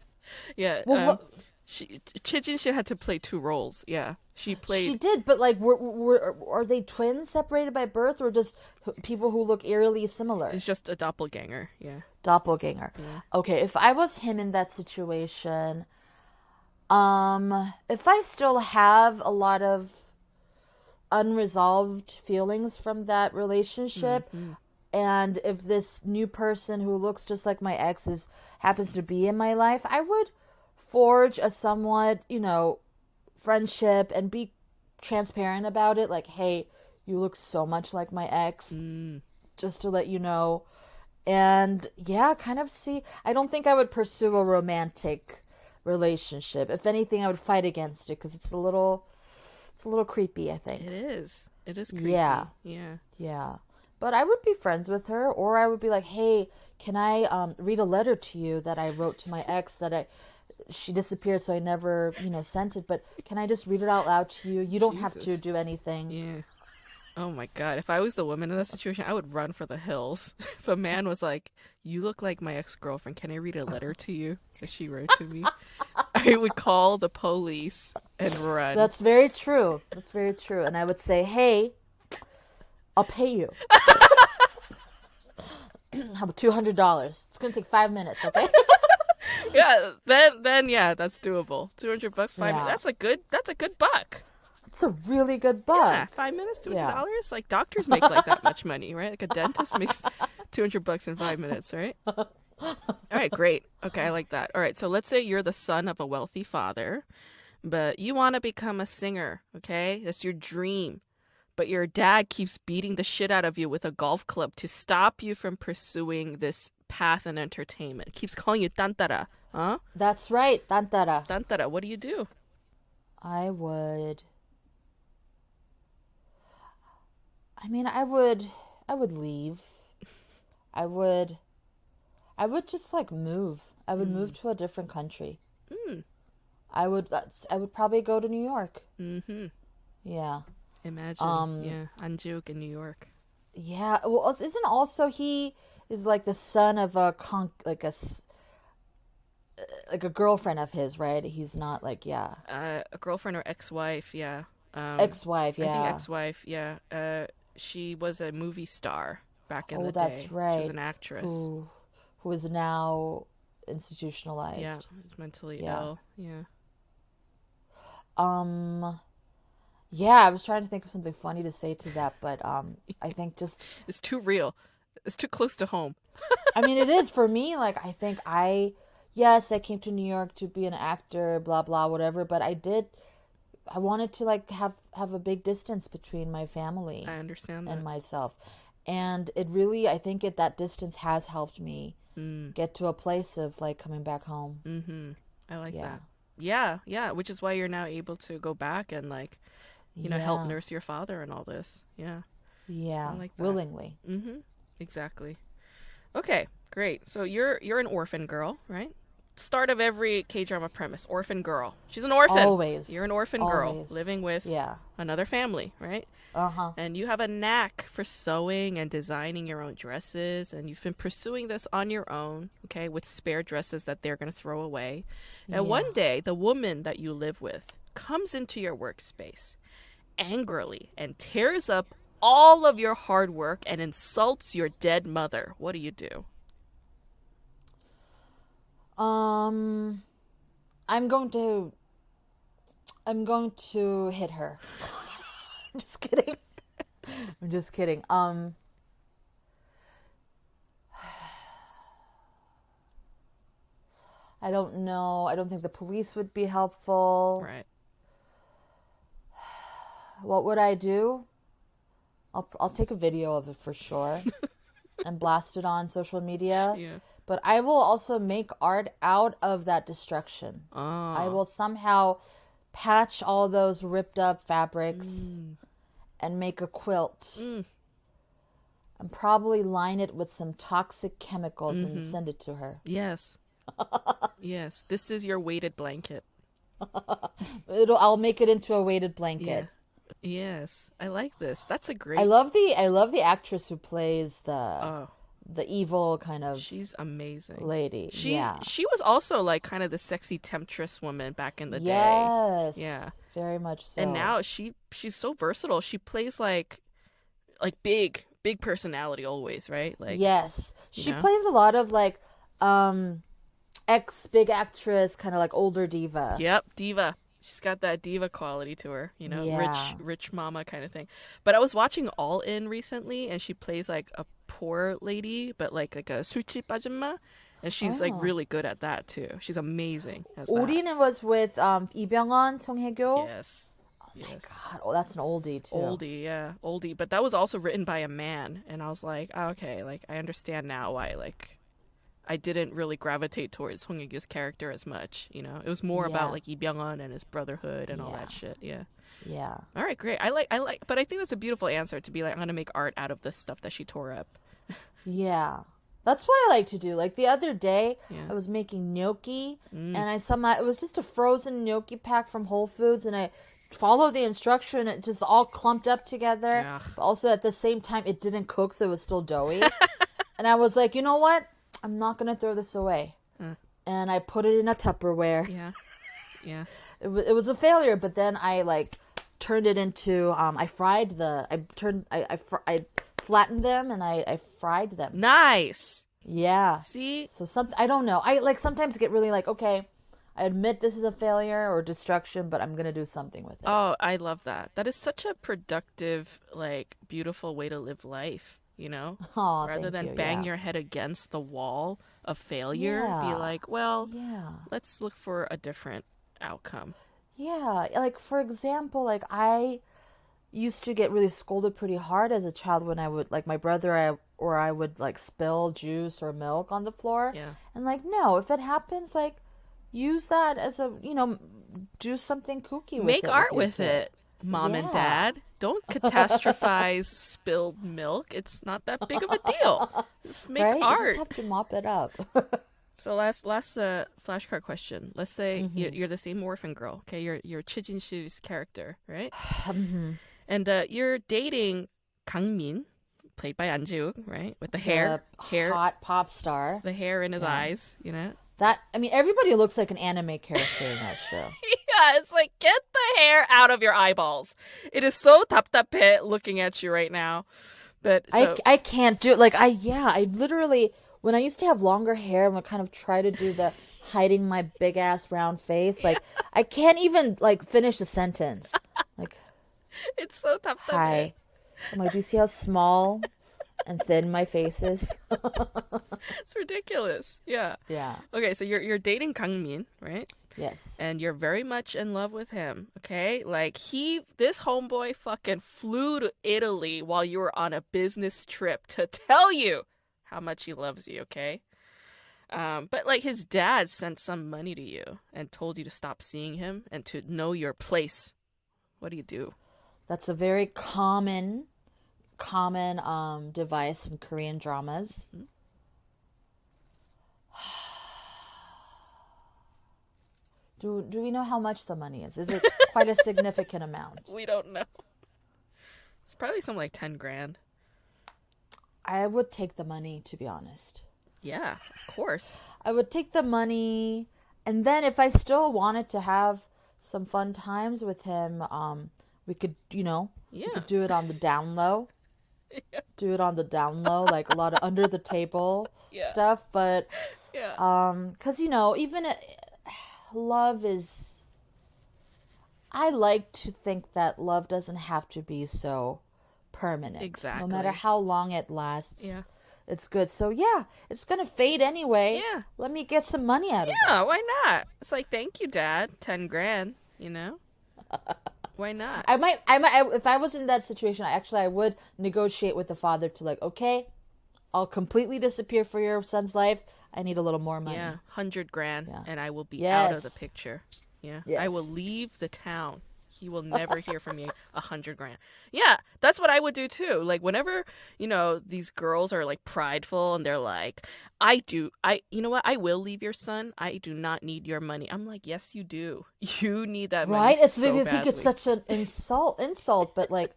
Yeah. Well, um, she Chijin she had to play two roles. Yeah. She played. She did, but like, were, were are they twins separated by birth, or just people who look eerily similar? It's just a doppelganger. Yeah. Doppelganger. Yeah. Okay, if I was him in that situation, um, if I still have a lot of unresolved feelings from that relationship, mm-hmm. and if this new person who looks just like my ex is happens to be in my life, I would forge a somewhat, you know, friendship and be transparent about it. Like, hey, you look so much like my ex, mm. just to let you know. And yeah, kind of see. I don't think I would pursue a romantic relationship. If anything, I would fight against it because it's a little, it's a little creepy. I think it is. It is creepy. Yeah, yeah, yeah. But I would be friends with her, or I would be like, "Hey, can I um, read a letter to you that I wrote to my ex that I she disappeared, so I never, you know, sent it. But can I just read it out loud to you? You don't Jesus. have to do anything. Yeah. Oh my god! If I was the woman in that situation, I would run for the hills. if a man was like, "You look like my ex girlfriend. Can I read a letter to you that she wrote to me?" I would call the police and run. That's very true. That's very true. And I would say, "Hey, I'll pay you." How about two hundred dollars? It's gonna take five minutes, okay? yeah, then then yeah, that's doable. Two hundred bucks, five. Yeah. Minutes. That's a good. That's a good buck. It's a really good buck. Yeah, five minutes, two hundred dollars. Yeah. Like doctors make like that much money, right? Like a dentist makes two hundred bucks in five minutes, right? All right, great. Okay, I like that. All right, so let's say you're the son of a wealthy father, but you want to become a singer. Okay, that's your dream but your dad keeps beating the shit out of you with a golf club to stop you from pursuing this path in entertainment. Keeps calling you tantara, huh? That's right, tantara. Tantara. What do you do? I would. I mean, I would. I would leave. I would. I would just like move. I would mm. move to a different country. Mm. I would. That's. I would probably go to New York. Mm-hmm. Yeah. Imagine, um, yeah, Anjuk in New York. Yeah, well, isn't also he is like the son of a con like a like a girlfriend of his, right? He's not like yeah, uh, a girlfriend or ex-wife, yeah. Um, ex-wife, yeah. I think ex-wife, yeah. Uh, she was a movie star back in oh, the day. that's right. She was an actress who, who is now institutionalized. Yeah, mentally yeah. ill. Yeah. Um, yeah, I was trying to think of something funny to say to that, but um, I think just it's too real. It's too close to home. I mean, it is for me. Like, I think I, yes, I came to New York to be an actor, blah blah, whatever. But I did, I wanted to like have have a big distance between my family. I understand that. and myself, and it really, I think, it that distance has helped me mm. get to a place of like coming back home. Mm-hmm. I like yeah. that. Yeah, yeah. Which is why you're now able to go back and like you know, yeah. help nurse your father and all this. Yeah. Yeah. like willingly. Mm-hmm. Exactly. Okay, great. So you're you're an orphan girl, right? Start of every K drama premise, orphan girl. She's an orphan. Always. You're an orphan Always. girl living with yeah. another family, right? Uh-huh. And you have a knack for sewing and designing your own dresses and you've been pursuing this on your own, okay, with spare dresses that they're going to throw away. And yeah. one day the woman that you live with comes into your workspace angrily and tears up all of your hard work and insults your dead mother, what do you do? Um, I'm going to. I'm going to hit her. I'm just kidding. I'm just kidding. Um. I don't know. I don't think the police would be helpful. Right what would I do? I'll I'll take a video of it for sure and blast it on social media. Yeah. But I will also make art out of that destruction. Oh. I will somehow patch all those ripped up fabrics mm. and make a quilt. Mm. And probably line it with some toxic chemicals mm-hmm. and send it to her. Yes. yes. This is your weighted blanket. It'll I'll make it into a weighted blanket. Yeah. Yes, I like this. That's a great. I love the I love the actress who plays the oh. The evil kind of. She's amazing lady. She yeah. she was also like kind of the sexy temptress woman back in the yes, day. Yes. Yeah. Very much so. And now she she's so versatile. She plays like like big big personality always, right? Like Yes. She know? plays a lot of like um ex big actress kind of like older diva. Yep, diva she's got that diva quality to her, you know, yeah. rich rich mama kind of thing. But I was watching All In recently, and she plays like a poor lady, but like like a suchi pajama, and she's oh. like really good at that too. She's amazing. In was with um Lee Byung-hun, Song Hye-kyo. Yes. Oh my god! Oh, that's an oldie too. Oldie, yeah, oldie. But that was also written by a man, and I was like, oh, okay, like I understand now why like I didn't really gravitate towards Song Hye-kyo's character as much. You know, it was more yeah. about like Lee Byung-hun and his brotherhood and yeah. all that shit. Yeah. Yeah. All right, great. I like I like but I think that's a beautiful answer to be like I'm going to make art out of the stuff that she tore up. yeah. That's what I like to do. Like the other day, yeah. I was making gnocchi, mm. and I saw my it was just a frozen gnocchi pack from Whole Foods, and I followed the instruction. It just all clumped up together. But also at the same time, it didn't cook, so it was still doughy. and I was like, you know what? I'm not gonna throw this away. Uh. And I put it in a Tupperware. Yeah, yeah. It, w- it was a failure, but then I like turned it into um I fried the I turned I I, fr- I flattened them and I I fried them. Nice. Yeah. See? So some I don't know. I like sometimes get really like, okay, I admit this is a failure or destruction, but I'm to do something with it. Oh, I love that. That is such a productive, like beautiful way to live life, you know? Oh, Rather than you. bang yeah. your head against the wall of failure, yeah. be like, well, yeah. let's look for a different outcome. Yeah, like for example, like I used to get really scolded pretty hard as a child when I would like my brother I or I would like spill juice or milk on the floor. Yeah. And like no, if it happens like use that as a, you know, do something kooky with it. Make it. art with it. Mom yeah. and dad, don't catastrophize spilled milk. It's not that big of a deal. Just make right? art. You just have to mop it up. So last last uh, flashcard question. Let's say mm-hmm. you're, you're, the same orphan girl. Okay, you're you're Choi Jin-sil's character, right? mm-hmm. And uh, you're dating Kang Min, played by An right? With the hair, the hair, hot pop star, the hair in his yeah. eyes. You know that. I mean, everybody looks like an anime character in that show. Yeah, it's like get the hair out of your eyeballs. It is so pit looking at you right now. But so... I I can't do it. Like I yeah, I literally when I used to have longer hair and would kind of try to do the hiding my big ass round face, like I can't even like finish a sentence. Like it's so tough. Hi. I'm like, do you see how small and thin my face is? it's ridiculous. Yeah. Yeah. Okay, so you're you're dating Kang Min, right? Yes. And you're very much in love with him, okay? Like he this homeboy fucking flew to Italy while you were on a business trip to tell you how much he loves you, okay? Um, but like his dad sent some money to you and told you to stop seeing him and to know your place. What do you do? That's a very common, common um, device in Korean dramas. Mm-hmm. Do, do we know how much the money is? Is it quite a significant amount? We don't know. It's probably some like 10 grand. I would take the money, to be honest. Yeah, of course. I would take the money, and then if I still wanted to have some fun times with him, um, we could, you know, yeah. do it on the down low. Yeah. Do it on the down low, like a lot of under the table yeah. stuff. But, yeah, um, because you know, even love is. I like to think that love doesn't have to be so permanent. Exactly. No matter how long it lasts. Yeah. It's good. So yeah, it's gonna fade anyway. Yeah. Let me get some money out yeah, of it. Yeah, why not? It's like thank you, Dad. Ten grand, you know? why not? I might I might I, if I was in that situation, I actually I would negotiate with the father to like, okay, I'll completely disappear for your son's life. I need a little more money. Yeah, hundred grand, yeah. and I will be yes. out of the picture. Yeah, yes. I will leave the town. He will never hear from me a hundred grand. Yeah, that's what I would do too. Like whenever, you know, these girls are like prideful and they're like, I do I you know what, I will leave your son. I do not need your money. I'm like, Yes you do. You need that money. Right? It's so I think it's such an insult insult, but like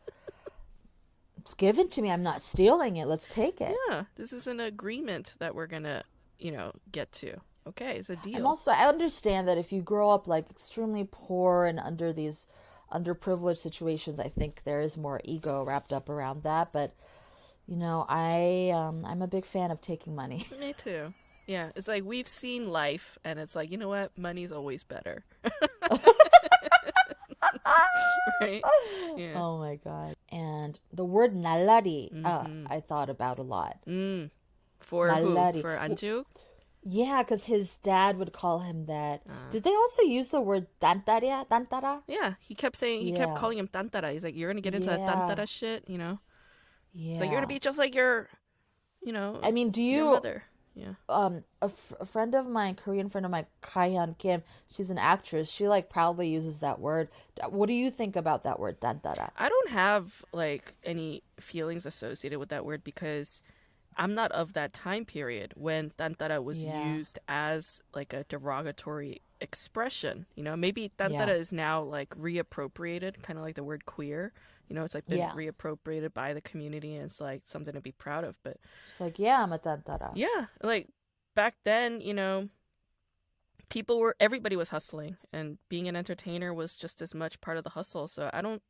it's given to me. I'm not stealing it. Let's take it. Yeah. This is an agreement that we're gonna, you know, get to. Okay, it's a deal. And also I understand that if you grow up like extremely poor and under these underprivileged situations, I think there is more ego wrapped up around that. But you know, I um, I'm a big fan of taking money. Me too. Yeah, it's like we've seen life, and it's like you know what, money's always better. right? Yeah. Oh my god! And the word nalari, uh, mm-hmm. uh, I thought about a lot. Mm. For who? For Anju? Yeah, because his dad would call him that. Uh. Did they also use the word tantaria? Tantara? Yeah, he kept saying he yeah. kept calling him tantara. He's like, you're gonna get into yeah. that tantara shit, you know? Yeah. So you're gonna be just like your, you know. I mean, do you Yeah. Um, a, f- a friend of mine, Korean friend of mine, Kaihan Kim, she's an actress. She like proudly uses that word. What do you think about that word, dantara? I don't have like any feelings associated with that word because I'm not of that time period when tantara was yeah. used as like a derogatory expression. You know, maybe tantara yeah. is now like reappropriated, kind of like the word queer. You know, it's like been yeah. reappropriated by the community and it's like something to be proud of. But it's like, yeah, I'm a tantara. Yeah, like back then, you know, people were everybody was hustling and being an entertainer was just as much part of the hustle. So I don't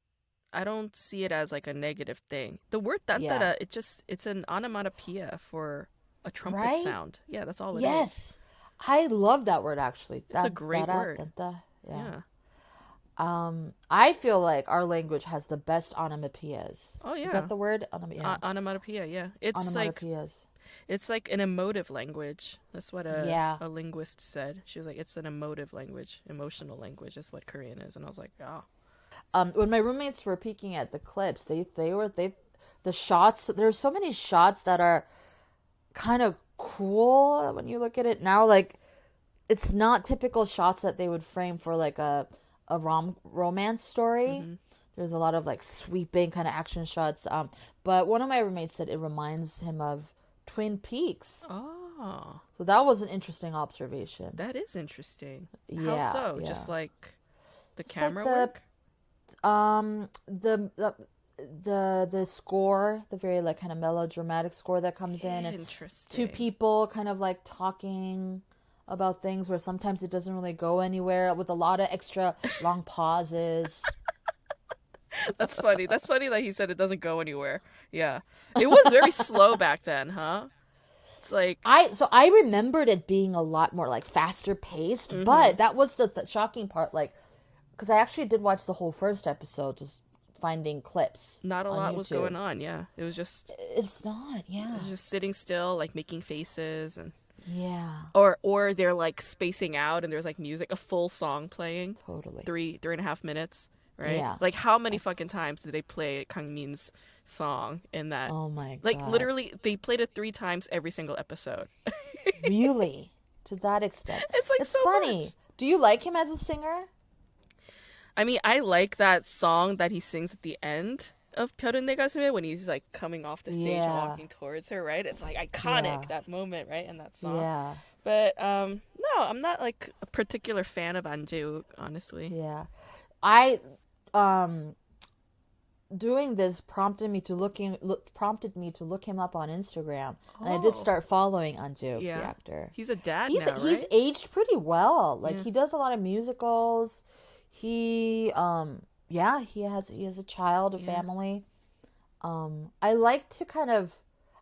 I don't see it as like a negative thing. The word tantara, yeah. it just it's an onomatopoeia for a trumpet right? sound. Yeah, that's all it yes. is. I love that word actually. It's a great word. yeah. yeah. Um, I feel like our language has the best onomatopoeias. Oh yeah, is that the word? Onom- yeah. O- onomatopoeia. Yeah, it's onomatopoeias. like it's like an emotive language. That's what a yeah. a linguist said. She was like, it's an emotive language, emotional language is what Korean is, and I was like, oh. Um, when my roommates were peeking at the clips, they they were they the shots. There's so many shots that are kind of cool when you look at it now. Like it's not typical shots that they would frame for like a a rom romance story. Mm-hmm. There's a lot of like sweeping kind of action shots. Um, but one of my roommates said it reminds him of Twin Peaks. Oh, so that was an interesting observation. That is interesting. Yeah, How so? Yeah. Just like the it's camera like the, work um the, the the the score, the very like kind of melodramatic score that comes in, and two people kind of like talking about things where sometimes it doesn't really go anywhere with a lot of extra long pauses. That's funny. That's funny that he said it doesn't go anywhere. Yeah, it was very slow back then, huh? It's like I so I remembered it being a lot more like faster paced, mm-hmm. but that was the, the shocking part. Like because I actually did watch the whole first episode, just finding clips. Not a lot YouTube. was going on. Yeah, it was just. It's not. Yeah. It was just sitting still, like making faces and. Yeah. Or or they're like spacing out and there's like music, a full song playing. Totally. Three three and a half minutes, right? Yeah. Like how many fucking times did they play Kang Min's song in that? Oh my god. Like literally, they played it three times every single episode. really, to that extent. It's like it's so funny. Much. Do you like him as a singer? I mean, I like that song that he sings at the end of Pyeorin Negasume when he's like coming off the stage yeah. and walking towards her, right? It's like iconic yeah. that moment, right? And that song. Yeah. But um no, I'm not like a particular fan of Anju, honestly. Yeah. I um doing this prompted me to looking look, prompted me to look him up on Instagram, oh. and I did oh. start following Anju, yeah. the actor. He's a dad he's, now, right? He's aged pretty well. Like yeah. he does a lot of musicals he um yeah he has he has a child a yeah. family um i like to kind of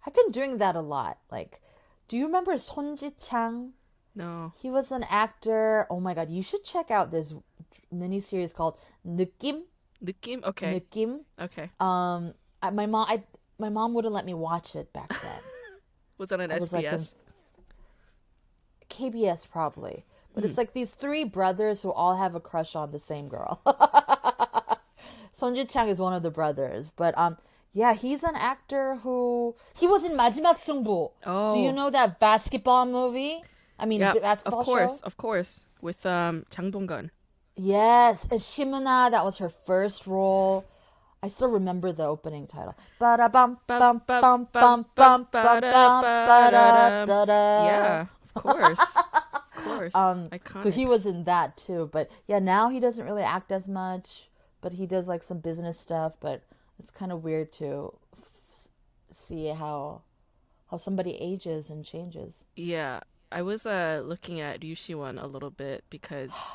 i've been doing that a lot like do you remember Son Ji Chang? No. He was an actor. Oh my god, you should check out this mini series called Nukim. Nukim, okay. Nukim. Okay. Um, I, my mom, I my mom wouldn't let me watch it back then. was that an I SBS? Like, KBS probably. But mm. it's hmm. like these three brothers who all have a crush on the same girl. Sonji Chang is one of the brothers, but um, yeah, he's an actor who he was in Majimak Sungbu. Oh, do you oh. know that basketball movie? I mean, yeah, basketball of course, show? of course, with um Jang Dong-gun. Yes, Shim Eun-ha. That was her first role. I still remember the opening title. Yeah, of course. course. Um, Iconic. So he was in that too. But yeah, now he doesn't really act as much, but he does like some business stuff. But it's kind of weird to f- see how how somebody ages and changes. Yeah, I was uh looking at Ryu a little bit because.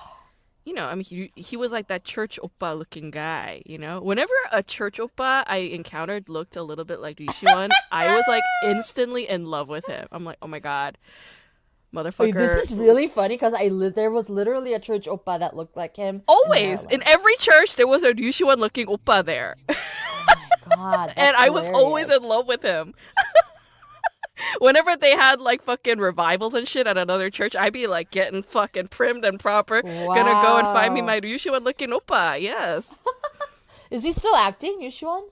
You know, I mean, he he was like that church oppa looking guy. You know, whenever a church oppa I encountered looked a little bit like Ryu Siwon, I was like instantly in love with him. I'm like, oh my god, motherfucker. Wait, this is really funny because I li- there was literally a church oppa that looked like him. Always in, every church there was a Ryu Siwon looking oppa there. Oh God, and I was always in love with him. Whenever they had like fucking revivals and shit at another church, I'd be like getting fucking primed and proper. Wow. Gonna go and find me my Ryu Siwon looking oppa. Yes. is he still acting, Yushuan?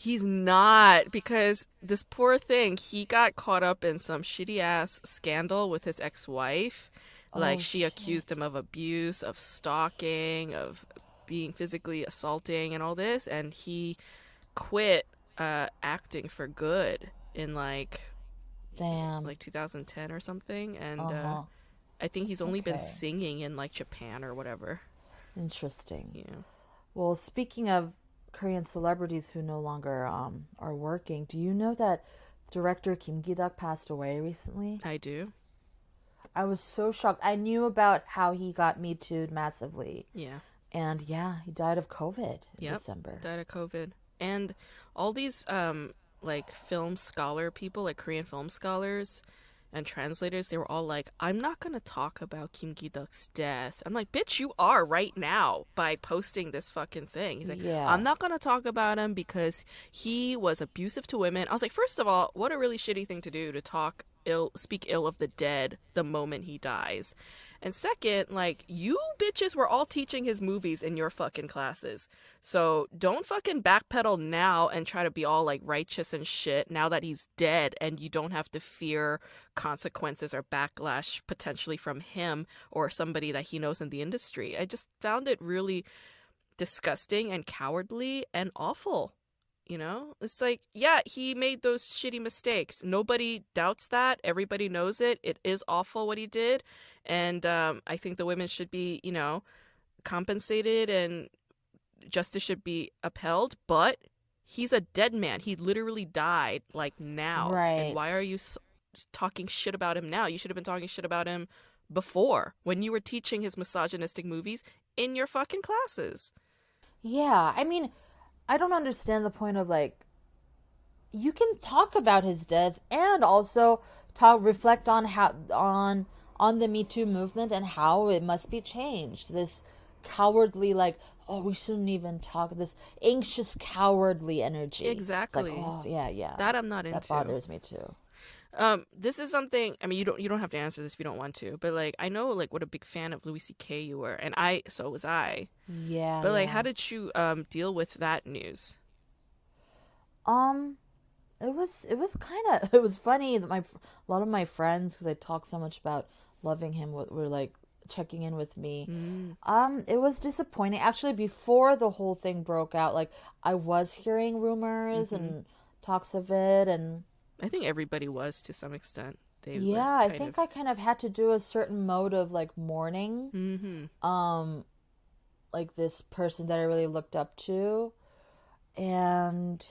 He's not because this poor thing, he got caught up in some shitty ass scandal with his ex-wife. Like oh, she shit. accused him of abuse, of stalking, of being physically assaulting and all this and he quit uh acting for good in like damn like 2010 or something and uh, uh-huh. uh I think he's only okay. been singing in like Japan or whatever. Interesting. Yeah. Well, speaking of Korean celebrities who no longer um, are working. Do you know that director Kim Ki-duk passed away recently? I do. I was so shocked. I knew about how he got me too massively. Yeah. And yeah, he died of COVID in yep, December. Died of COVID. And all these um like film scholar people, like Korean film scholars, and translators, they were all like, I'm not going to talk about Kim Ki-duk's death. I'm like, bitch, you are right now by posting this fucking thing. He's like, yeah. I'm not going to talk about him because he was abusive to women. I was like, first of all, what a really shitty thing to do to talk ill, speak ill of the dead the moment he dies. And second, like, you bitches were all teaching his movies in your fucking classes. So don't fucking backpedal now and try to be all like righteous and shit now that he's dead and you don't have to fear consequences or backlash potentially from him or somebody that he knows in the industry. I just found it really disgusting and cowardly and awful. You know, it's like, yeah, he made those shitty mistakes. Nobody doubts that. Everybody knows it. It is awful what he did. And um, I think the women should be, you know, compensated and justice should be upheld. But he's a dead man. He literally died like now. Right. And why are you so- talking shit about him now? You should have been talking shit about him before when you were teaching his misogynistic movies in your fucking classes. Yeah. I mean, I don't understand the point of like you can talk about his death and also talk reflect on how on on the Me Too movement and how it must be changed. This cowardly like oh we shouldn't even talk this anxious cowardly energy. Exactly. Like, oh yeah yeah. That I'm not into. That bothers me too. Um, this is something. I mean, you don't you don't have to answer this if you don't want to, but like I know like what a big fan of Louis C.K. you were, and I so was I. Yeah. But like, yeah. how did you um deal with that news? Um, it was it was kind of it was funny that my a lot of my friends because I talk so much about loving him were like checking in with me. Mm. Um, it was disappointing. Actually, before the whole thing broke out, like I was hearing rumors mm-hmm. and talks of it, and I think everybody was to some extent. They yeah, I think of... I kind of had to do a certain mode of like mourning. Mm-hmm. Um, like this person that I really looked up to, and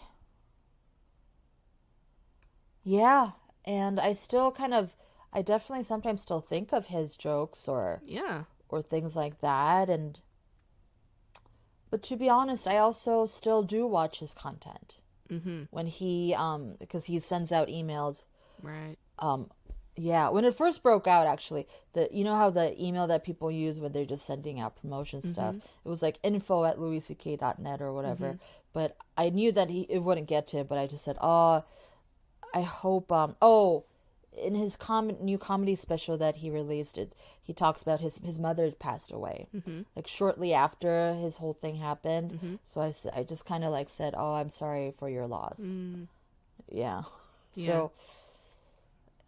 yeah, and I still kind of, I definitely sometimes still think of his jokes or yeah or things like that, and but to be honest, I also still do watch his content mm-hmm. when he um because he sends out emails right um yeah when it first broke out actually the you know how the email that people use when they're just sending out promotion mm-hmm. stuff it was like info at louisck.net or whatever mm-hmm. but i knew that he it wouldn't get to it but i just said oh i hope um oh in his com- new comedy special that he released it he talks about his his mother passed away mm-hmm. like shortly after his whole thing happened mm-hmm. so i i just kind of like said oh i'm sorry for your loss mm. yeah. yeah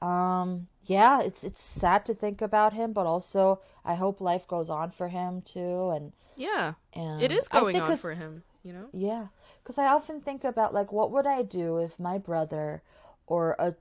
so um yeah it's it's sad to think about him but also i hope life goes on for him too and yeah and it is going on for him you know yeah because i often think about like what would i do if my brother or a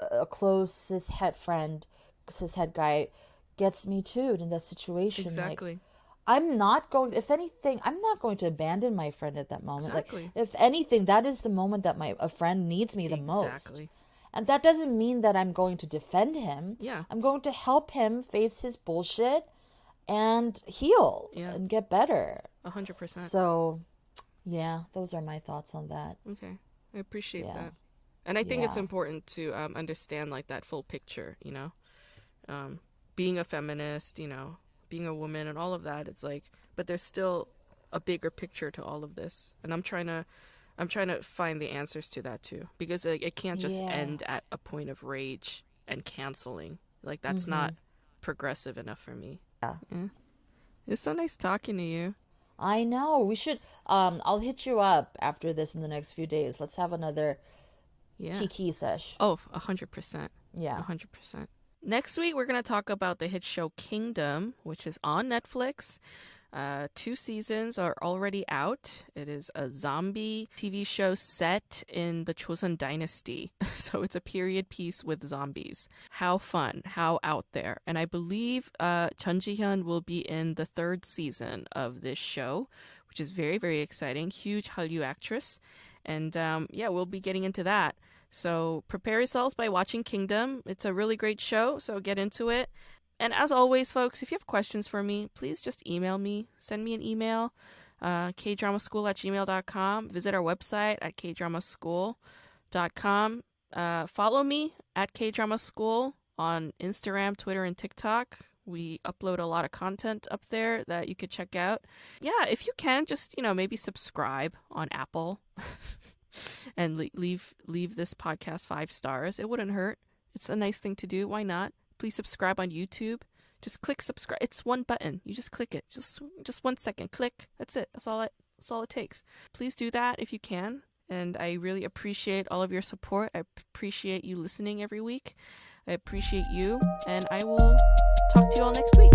a close cis het friend, cis het guy, gets me too in that situation. Exactly. Like, I'm not going. If anything, I'm not going to abandon my friend at that moment. Exactly. Like, if anything, that is the moment that my a friend needs me the exactly. most. Exactly. And that doesn't mean that I'm going to defend him. Yeah. I'm going to help him face his bullshit and heal yeah. and get better. A hundred percent. So, yeah, those are my thoughts on that. Okay, I appreciate yeah. that and i think yeah. it's important to um, understand like that full picture you know um, being a feminist you know being a woman and all of that it's like but there's still a bigger picture to all of this and i'm trying to i'm trying to find the answers to that too because like, it can't just yeah. end at a point of rage and canceling like that's mm-hmm. not progressive enough for me yeah. yeah it's so nice talking to you I know. We should um I'll hit you up after this in the next few days. Let's have another yeah. Kiki sesh. Oh, 100%. Yeah. 100%. Next week, we're going to talk about the hit show Kingdom, which is on Netflix. Uh, two seasons are already out. It is a zombie TV show set in the Joseon Dynasty. so it's a period piece with zombies. How fun, how out there. And I believe uh, Chun Ji-hyun will be in the third season of this show, which is very, very exciting. Huge Hallyu actress. And um, yeah, we'll be getting into that. So prepare yourselves by watching Kingdom. It's a really great show, so get into it. And as always, folks, if you have questions for me, please just email me. Send me an email, uh, kdramaschool at gmail.com. Visit our website at kdramaschool.com. Uh, follow me at kdramaschool on Instagram, Twitter, and TikTok. We upload a lot of content up there that you could check out. Yeah, if you can, just, you know, maybe subscribe on Apple and leave leave this podcast five stars. It wouldn't hurt. It's a nice thing to do. Why not? Please subscribe on YouTube. Just click subscribe. It's one button. You just click it. Just just one second. Click. That's it. That's all it that's all it takes. Please do that if you can. And I really appreciate all of your support. I appreciate you listening every week. I appreciate you. And I will Talk to you all next week.